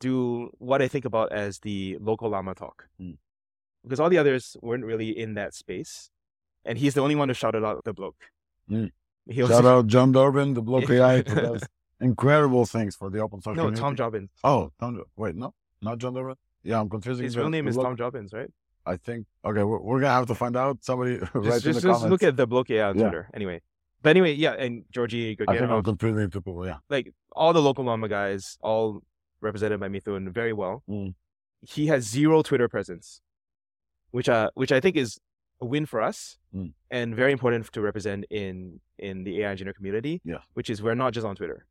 do what I think about as the local llama talk. Hmm. Because all the others weren't really in that space. And he's the only one who shouted out the bloke. Hmm. He Shout out Jon Durbin, the bloke AI, incredible things for the open source no, community. Tom Jobbins. Oh, Tom. Wait, no, not Jon Durbin. Yeah, I'm confusing. His real name is Block- Tom Jobbins, right? I think. Okay, we're, we're gonna have to find out. Somebody write Just, in the just comments. look at the bloke AI on Yeah. Twitter. Anyway. But anyway, yeah, and Georgi I think I'm confusing people. Yeah. like all the local llama guys, all represented by Mithun very well. Mm. He has zero Twitter presence, which uh which I think is a win for us Mm. and very important to represent in in the AI engineer community. Yeah. Which is we're not just on Twitter.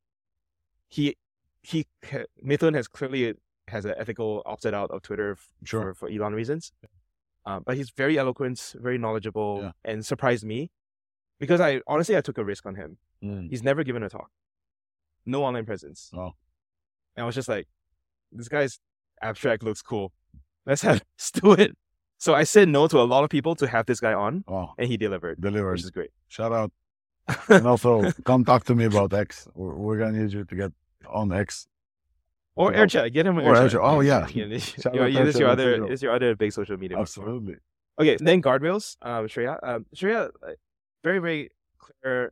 He he Mithun has clearly has an ethical opted out of Twitter f- Sure. for, for Elon reasons. Uh, but he's very eloquent, very knowledgeable, Yeah. and surprised me because I honestly I took a risk on him. Mm. He's never given a talk. No online presence. Oh. And I was just like, this guy's abstract looks cool. Let's have let's do it. So I said no to a lot of people to have this guy on, Oh, and he delivered, delivered. which is great. Shout out. And also, come talk to me about X. We're, we're gonna need you to get on X. or Oh. AirChat, get him on Or AirChat. Oh, yeah. yeah, this, your, this is your other, this is your other big social media. Absolutely. Okay, then guardrails. Um, Shreya, um, Shreya, uh, very very clear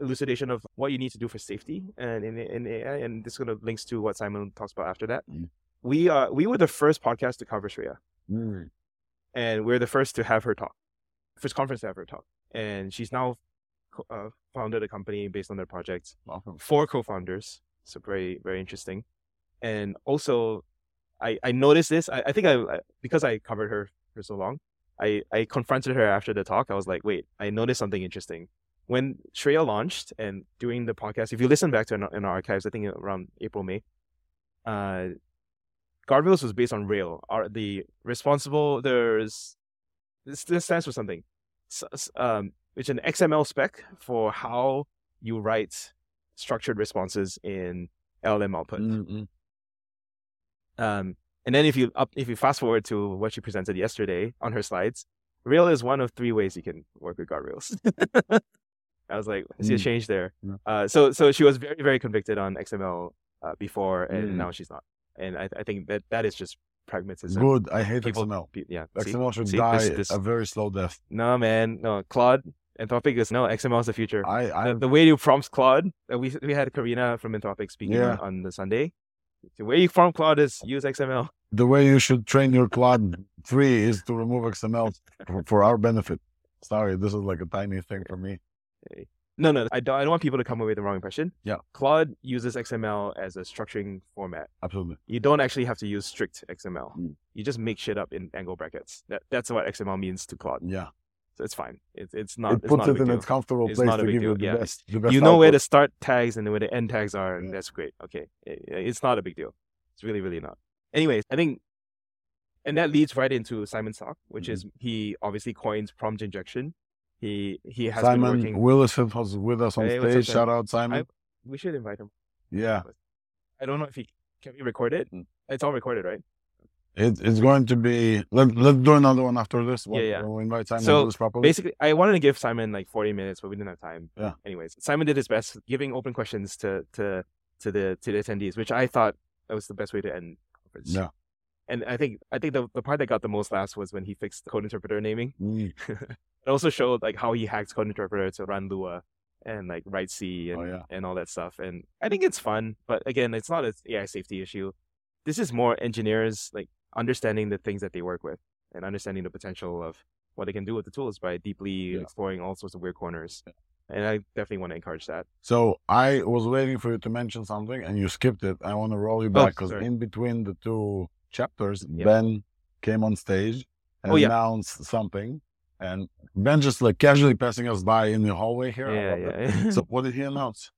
elucidation of what you need to do for safety and in in AI, and this kind of links to what Simon talks about after that. Mm. We uh we were the first podcast to cover Shreya. Mm. and we're the first to have her talk, first conference to have her talk. And she's now uh, founded a company based on their project. Awesome. Four co-founders, so very very interesting. And also, I I noticed this. I, I think I I- because I covered her for so long, I I confronted her after the talk. I was like, wait, I noticed something interesting. When Shreya launched and doing the podcast, if you listen back to in our, in our archives, I think around April May, uh, Guardrails was based on Rail. Are the responsible there's this, this stands for something. S- s- um, it's an XML spec for how you write structured responses in LLM output. Mm-mm. Um, and then if you up if you fast forward to what she presented yesterday on her slides, Rail is one of three ways you can work with guardrails. I was like, I see a Mm. change there. Yeah. Uh, so so she was very very convicted on XML uh, before, and Mm. now she's not. And I I think that that is just pragmatism. Good. I hate People- XML. Pe- Yeah. see? XML should See, die this- this- a very slow death. No man, no Claude. Anthropic is no XML is the future. I, I the, the way you prompt Claude, uh, we we had Karina from Anthropic speaking Yeah. on, on the Sunday. The way you prompt Claude is use XML. the way you should train your Claude 3 is to remove XML for, for our benefit. Sorry, this is like a tiny thing for me. No, no, I don't. I don't want people to come away with the wrong impression. Yeah. Claude uses XML as a structuring format. Absolutely. You don't actually have to use strict XML. Mm. You just make shit up in angle brackets. That that's what XML means to Claude. Yeah. So it's fine. It's it's not. it it's puts not it in its comfortable It's place to give deal, you the yeah. best. The best You know where the start tags and where the end tags are, and Yeah. that's great. Okay, I- I- it's not a big deal. It's really, really not. Anyways, I think, and that leads right into Simon Sock, which Mm-hmm. is he obviously coins prompt injection. He he has been Simon working. Willis was with us on Hey, stage. Shout out Simon. we should invite him. yeah. I don't know if he can we record it. Mm. It's all recorded, right? It, it's going to be. Let, let's do another one after this. Yeah, yeah. When we invite Simon So. Basically, I wanted to give Simon like 40 minutes, but we didn't have time. Yeah. Anyways, Simon did his best, giving open questions to to to the to the attendees, which I thought that was the best way to end conference. Yeah. And I think I think the, the part that got the most laughs was when he fixed code interpreter naming. Mm. It also showed like how he hacked code interpreter to run Lua and like write C and, Oh, yeah. and all that stuff. And I think it's fun, but again, it's not an AI safety issue. This is more engineers like understanding the things that they work with and understanding the potential of what they can do with the tools by deeply Yeah. exploring all sorts of weird corners. And I definitely want to encourage that. So I was waiting for you to mention something, and you skipped it. I want to roll you Oh, back because sorry. in between the two chapters, Yeah. Ben came on stage and Oh, yeah. announced something, and Ben just like casually passing us by in the hallway here. Yeah, yeah. So what did he announce?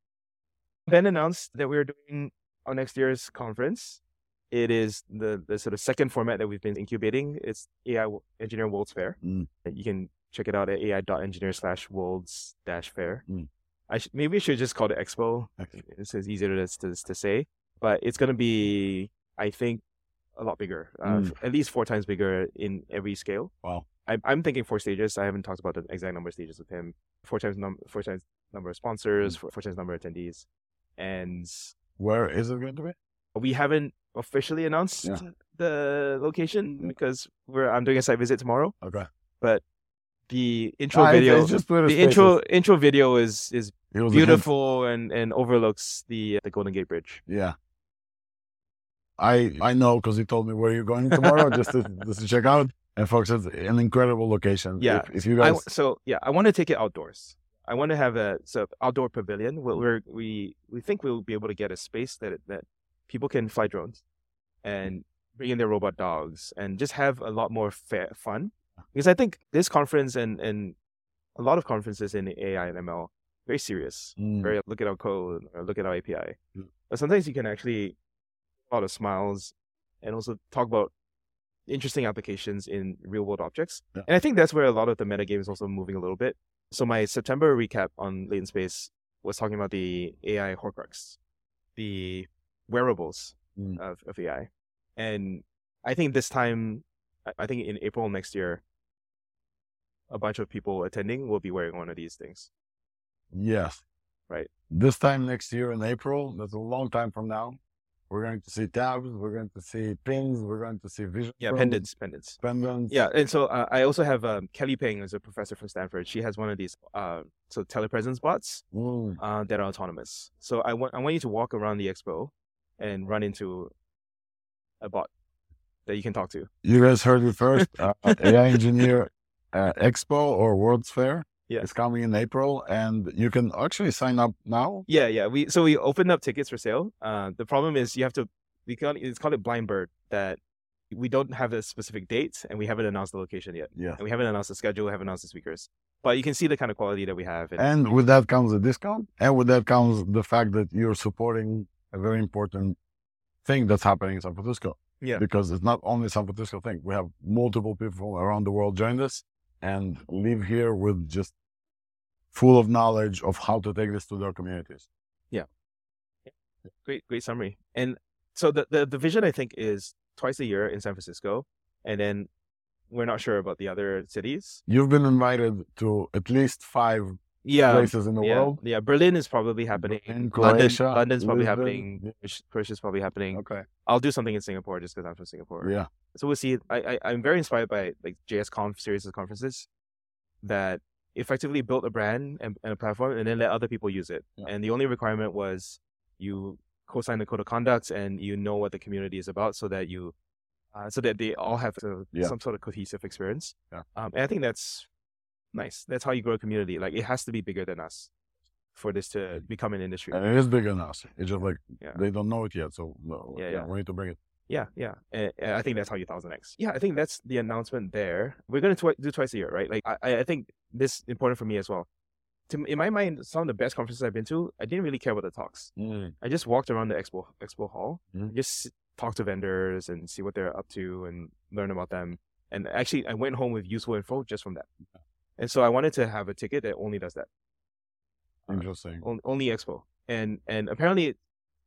Ben announced that we're doing our next year's conference. It is the, the sort of second format that we've been incubating. It's AI Engineer World's Fair. Mm. You can check it out at ai.engineer slash worlds dash fair. Mm. I sh- maybe I should just call it Expo. This is easier to, to, to say, but it's going to be, I think, a lot bigger, uh, Mm. at least four times bigger in every scale. Wow. I'm, I'm thinking four stages. I haven't talked about the exact number of stages with him. Four times num- four times number of Mm. sponsors, four, four times number of attendees, and Where is it going to be? We haven't officially announced Yeah. the location Yeah. because we're I'm doing a site visit tomorrow. Okay. But the intro Ah, video, it's just Twitter the Spaces. intro intro video is is It was a hint. beautiful and and overlooks the the Golden Gate Bridge. Yeah. I I know because he told me where you're going tomorrow just to just to check out. And folks, it's an incredible location. Yeah. If, if you guys w so yeah, I want to take it outdoors. I want to have a so outdoor pavilion where we're, we we think we'll be able to get a space that that people can fly drones and bring in their robot dogs and just have a lot more fun. Because I think this conference and and a lot of conferences in AI and ML very serious. Mm. Very look at our code or look at our API. Mm. But sometimes you can actually a lot of smiles and also talk about interesting applications in real world objects. Yeah. And I think that's where a lot of the metagame is also moving a little bit. So my September recap on Latent Space was talking about the AI Horcrux, the wearables Mm. of, of AI. And I think this time, I- think in April next year, a bunch of people attending will be wearing one of these things. Yes. Right. This time next year in April, that's a long time from now. We're going to see tabs, we're going to see pins, we're going to see vision. Yeah, pendants, pendants. Pendants. Yeah, and so uh, I also have um, Kelly Peng, as a professor from Stanford. She has one of these uh, so telepresence bots Mm. uh, that are autonomous. So I want I want you to walk around the expo and run into a bot. that you can talk to. You guys heard it first. Uh, AI Engineer uh, Expo or World's Fair. Yeah. It's coming in April and you can actually sign up now. Yeah, yeah. We so we opened up tickets for sale. Uh, the problem is you have to. We call it's called it blind bird. That we don't have a specific date and we haven't announced the location yet. Yeah. And we haven't announced the schedule. We haven't announced the speakers. But you can see the kind of quality that we have. And, And with that comes a discount. And with that comes the fact that you're supporting a very important thing that's happening in San Francisco. Yeah. Because it's not only San Francisco thing. We have multiple people around the world join this and live here with just full of knowledge of how to take this to their communities. Yeah. Great, great summary. And so the, the the vision I think is twice a year in San Francisco, and then we're not sure about the other cities. You've been invited to at least five Yeah. places in the yeah, world. yeah. Berlin is probably happening. In London, London's probably Lisbon. happening. Is probably happening. Okay. I'll do something in Singapore just because I'm from Singapore. Yeah. So we'll see. I, I I'm very inspired by like JS Conf series of conferences that effectively built a brand and, and a platform and then let other people use it. Yeah. And the only requirement was you co-sign the code of conduct and you know what the community is about so that you uh, so that they all have to, Yeah. some sort of cohesive experience. Yeah. Um, and I think that's nice. That's how you grow a community. Like it has to be bigger than us for this to become an industry. And it is bigger than us. It's just like Yeah. they don't know it yet. So no, Yeah, yeah, yeah. we need to bring it. Yeah, yeah. And, and I think that's how you thousand X. Yeah, I think that's the announcement there. We're gonna do twice a year, right? Like I, I think this is important for me as well. To, in my mind, some of the best conferences I've been to, I didn't really care about the talks. I just walked around the expo expo hall, Mhm. just talk to vendors and see what they're up to and learn about them. And actually, I went home with useful info just from that. And so I wanted to have a ticket that only does that, Interesting. on, only expo. And and apparently,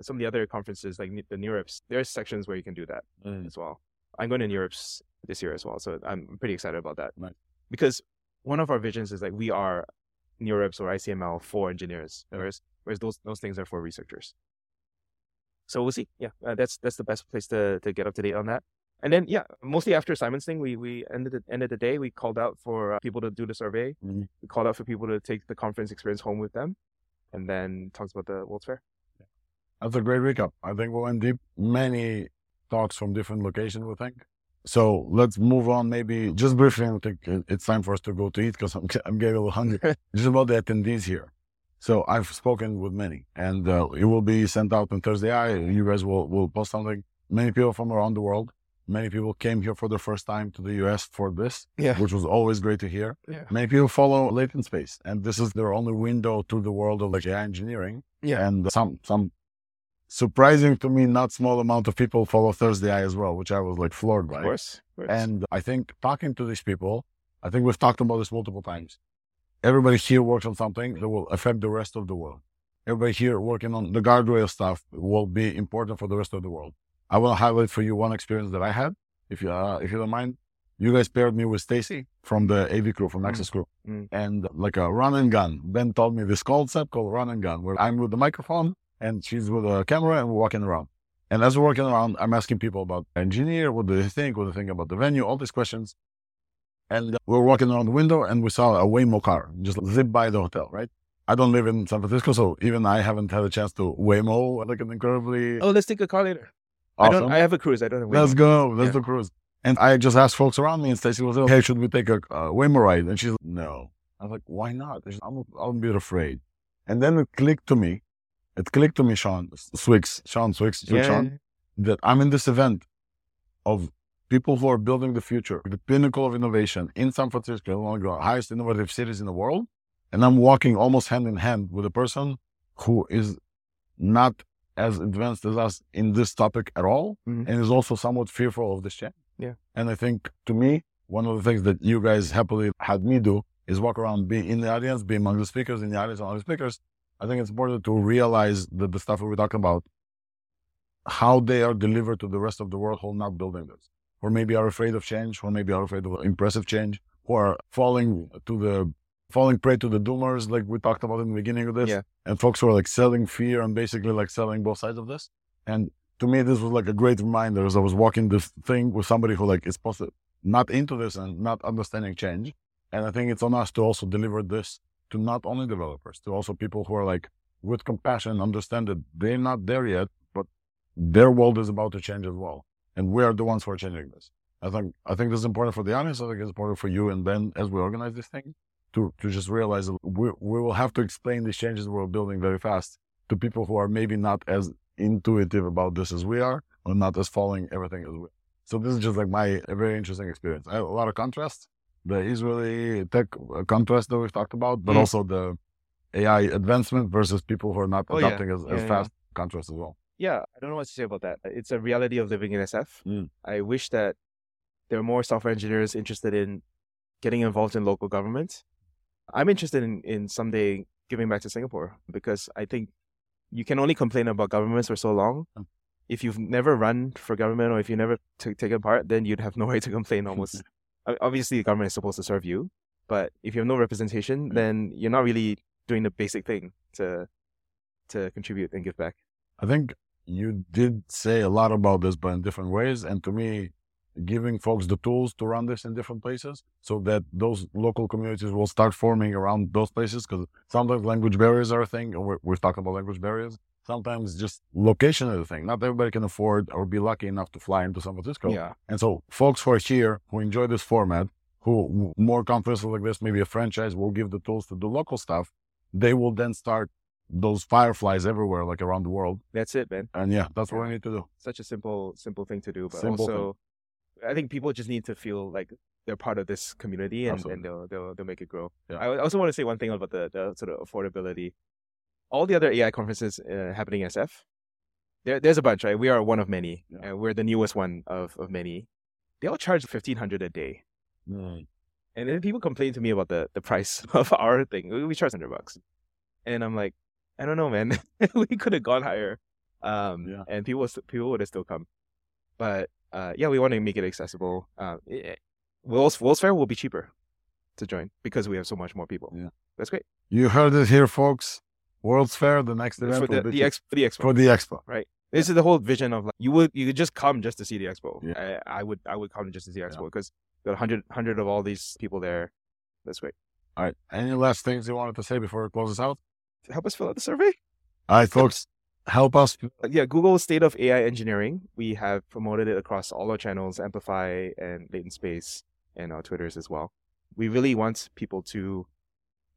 some of the other conferences like the NeurIPS, there's sections where you can do that Mm. as well. I'm going to NeurIPS this year as well, so I'm pretty excited about that. Nice. Because one of our visions is like we are NeurIPS or ICML for engineers, Yeah. whereas whereas those those things are for researchers. So we'll see. Yeah, uh, that's that's the best place to to get up to date on that. And then yeah, mostly after Simon's thing, we we ended the end of the day we called out for uh, people to do the survey. Mhm. We called out for people to take the conference experience home with them, and then talks about the World's Fair. That's a great recap. I think we went deep. Many talks from different locations, we think. So let's move on. Maybe just briefly, I think it's time for us to go to eat because I'm, I'm getting a little hungry. just about the attendees here. So I've spoken with many, and uh, it will be sent out on Thursday. I, you guys will, will post something. Many people from around the world. Many people came here for the first time to the US for this, Yeah. which was always great to hear. Yeah. Many people follow Latent Space, and this is their only window to the world of like AI engineering. Yeah. And some some surprising to me, not small amount of people follow ThursdAI as well, which I was like floored by. Of course. of course. And I think talking to these people, I think we've talked about this multiple times. Everybody here works on something that will affect the rest of the world. Everybody here working on the guardrail stuff will be important for the rest of the world. I want to highlight for you one experience that I had, if you uh, if you don't mind. You guys paired me with Stacy from the AV crew, from Access Crew, Mm. and like a run and gun. Ben told me this concept called run and gun, where I'm with the microphone and she's with a camera and we're walking around. And as we're walking around, I'm asking people about engineer, what do they think, what do they think about the venue, all these questions. And uh, we're walking around the window and we saw a Waymo car just zip by the hotel, right? I don't live in San Francisco, so even I haven't had a chance to Waymo like an incredibly oh, let's take a car later. I don't. I have a cruise. I don't have. Let's go. Let's Yeah. do cruise. And I just asked folks around me, and Stacy was like, "Hey, should we take a uh, Waymo ride?" And she's like, "No." I was like, "Why not?" She's, I'm, I'm a bit afraid. And then it clicked to me. It clicked to me, Sean Swyx, Sean Swyx, Swyx Yeah. Sean, that I'm in this event of people who are building the future, the pinnacle of innovation in San Francisco, one of the highest innovative cities in the world. And I'm walking almost hand in hand with a person who is not as advanced as us in this topic at all Mhm. and is also somewhat fearful of this change. Yeah. And I think to me, one of the things that you guys happily had me do is walk around, be in the audience, be among the speakers, in the audience, among the speakers. I think it's important to realize that the stuff that we talk about, how they are delivered to the rest of the world who are not building this, or maybe are afraid of change, or maybe are afraid of impressive change, who are falling to the falling prey to the doomers, like we talked about in the beginning of this, Yeah. and folks who are like selling fear and basically like selling both sides of this. And to me, this was like a great reminder as I was walking this thing with somebody who like is supposed to not into this and not understanding change. And I think it's on us to also deliver this to not only developers, to also people who are like with compassion, understand that they're not there yet, but their world is about to change as well. and we are the ones who are changing this. I think I think this is important for the audience. I think it's important for you and Ben as we organize this thing to to just realize that we we will have to explain these changes we're building very fast to people who are maybe not as intuitive about this as we are, or not as following everything as we. Are. So this is just like my a very interesting experience. I have a lot of contrast. The Israeli tech uh, contrast that we've talked about, but Mm. also the AI advancement versus people who are not Oh, yeah. adopting as, Yeah, as yeah. fast contrast as well. Yeah, I don't know what to say about that. It's a reality of living in SF. Mm. I wish that there are more software engineers interested in getting involved in local government. I'm interested in, in someday giving back to Singapore because I think you can only complain about governments for so long. Mm. If you've never run for government or if you never t- taken part, then you'd have no right to complain almost. Obviously, the government is supposed to serve you, but if you have no representation, Mm. then you're not really doing the basic thing to to contribute and give back. I think you did say a lot about this, but in different ways. And to me, giving folks the tools to run this in different places so that those local communities will start forming around those places. Because sometimes language barriers are a thing, and we're, we're talking about language barriers. Sometimes just location is a thing. Not everybody can afford or be lucky enough to fly into San Francisco. Yeah. And so, folks who are here, who enjoy this format, who more conferences like this, maybe a franchise will give the tools to do local stuff, they will then start those fireflies everywhere, like around the world. That's it, man. And yeah, that's what we need to do. such a simple simple thing to do but Simple also i think people just need to feel like they're part of this community and, and they'll, they'll they'll make it grow Yeah. i also want to say one thing about the, the sort of affordability all the other ai conferences uh, happening in sf there, there's a bunch right we are one of many Yeah. and we're the newest one of, of many they all charge 1500 a day and then people complain to me about the, the price of our thing. We- We charge hundred bucks, and I'm like, I don't know, man. we could have gone higher, um, Yeah. and people people would have still come. But uh, yeah, we want to make it accessible. Uh, it, World's World's Fair will be cheaper to join because we have so much more people. Yeah. That's great You heard it here, folks. World's Fair, the next event for the, the, ex, for the expo. for the expo. Right. This is the whole vision of like you would you could just come just to see the expo. Yeah. I, I would I would come just to see the expo because got 100, 100 of all these people there. That's great. All right. Any last things you wanted to say before we close this out? Help us fill out the survey. All right, folks, help us. Uh, yeah, Google State of AI Engineering. We have promoted it across all our channels, Amplify and Latent Space, and our Twitters as well. We really want people to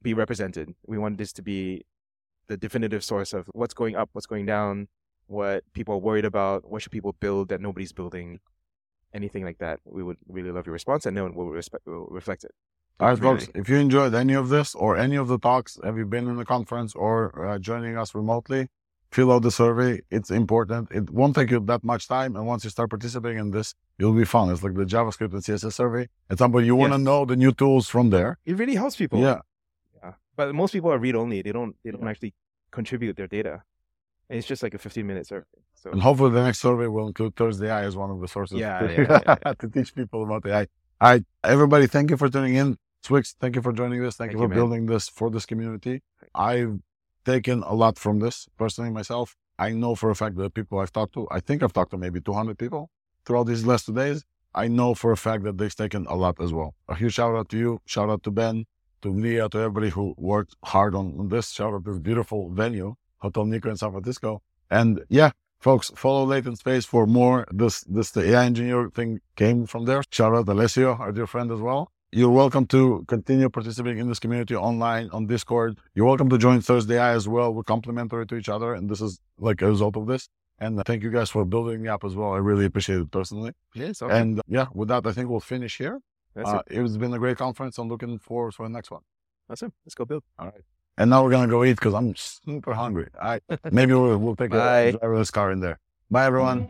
be represented. We want this to be the definitive source of what's going up, what's going down, what people are worried about, what should people build that nobody's building, anything like that. We would really love your response, and no one will, respect, will reflect it. All right, folks, if you enjoyed any of this or any of the talks, have you been in the conference or uh, joining us remotely? Fill out the survey. It's important. It won't take you that much time. And once you start participating in this, it'll be fun. It's like the JavaScript and CSS survey. At some point, you want to Yes. know the new tools from there. It really helps people. Yeah. Yeah. But most people are read only. They don't they don't Yeah. actually contribute their data. And it's just like a 15 minute survey. So And hopefully the next survey will include Thursday AI as one of the sources Yeah, to, yeah, yeah, to teach people about AI. All right, everybody, thank you for tuning in. Swyx, thank you for joining this. Thank, Thank you you, for man. building this for this community. I've taken a lot from this personally myself. I know for a fact that people I've talked to, I think I've talked to maybe 200 people throughout these last two days. I know for a fact that they've taken a lot as well. A huge shout out to you. Shout out to Ben, to Leah, to everybody who worked hard on, on this. Shout out to this beautiful venue, Hotel Nikko in San Francisco. And yeah, folks, follow Latent Space for more. This this the AI engineer thing came from there. Shout out to Alessio, our dear friend as well. You're welcome to continue participating in this community online on Discord. You're welcome to join ThursdAI as well. We're complementary to each other, and this is like a result of this. And thank you guys for building me up as well. I really appreciate it personally. yeah, so And yeah, with that, I think we'll finish here. that's Uh, it. it's been a great conference. I'm looking forward to the next one. That's it. Let's go build. All right. And now we're gonna go eat because I'm super hungry. I maybe we'll, we'll take Bye. a driverless car in there. Bye everyone.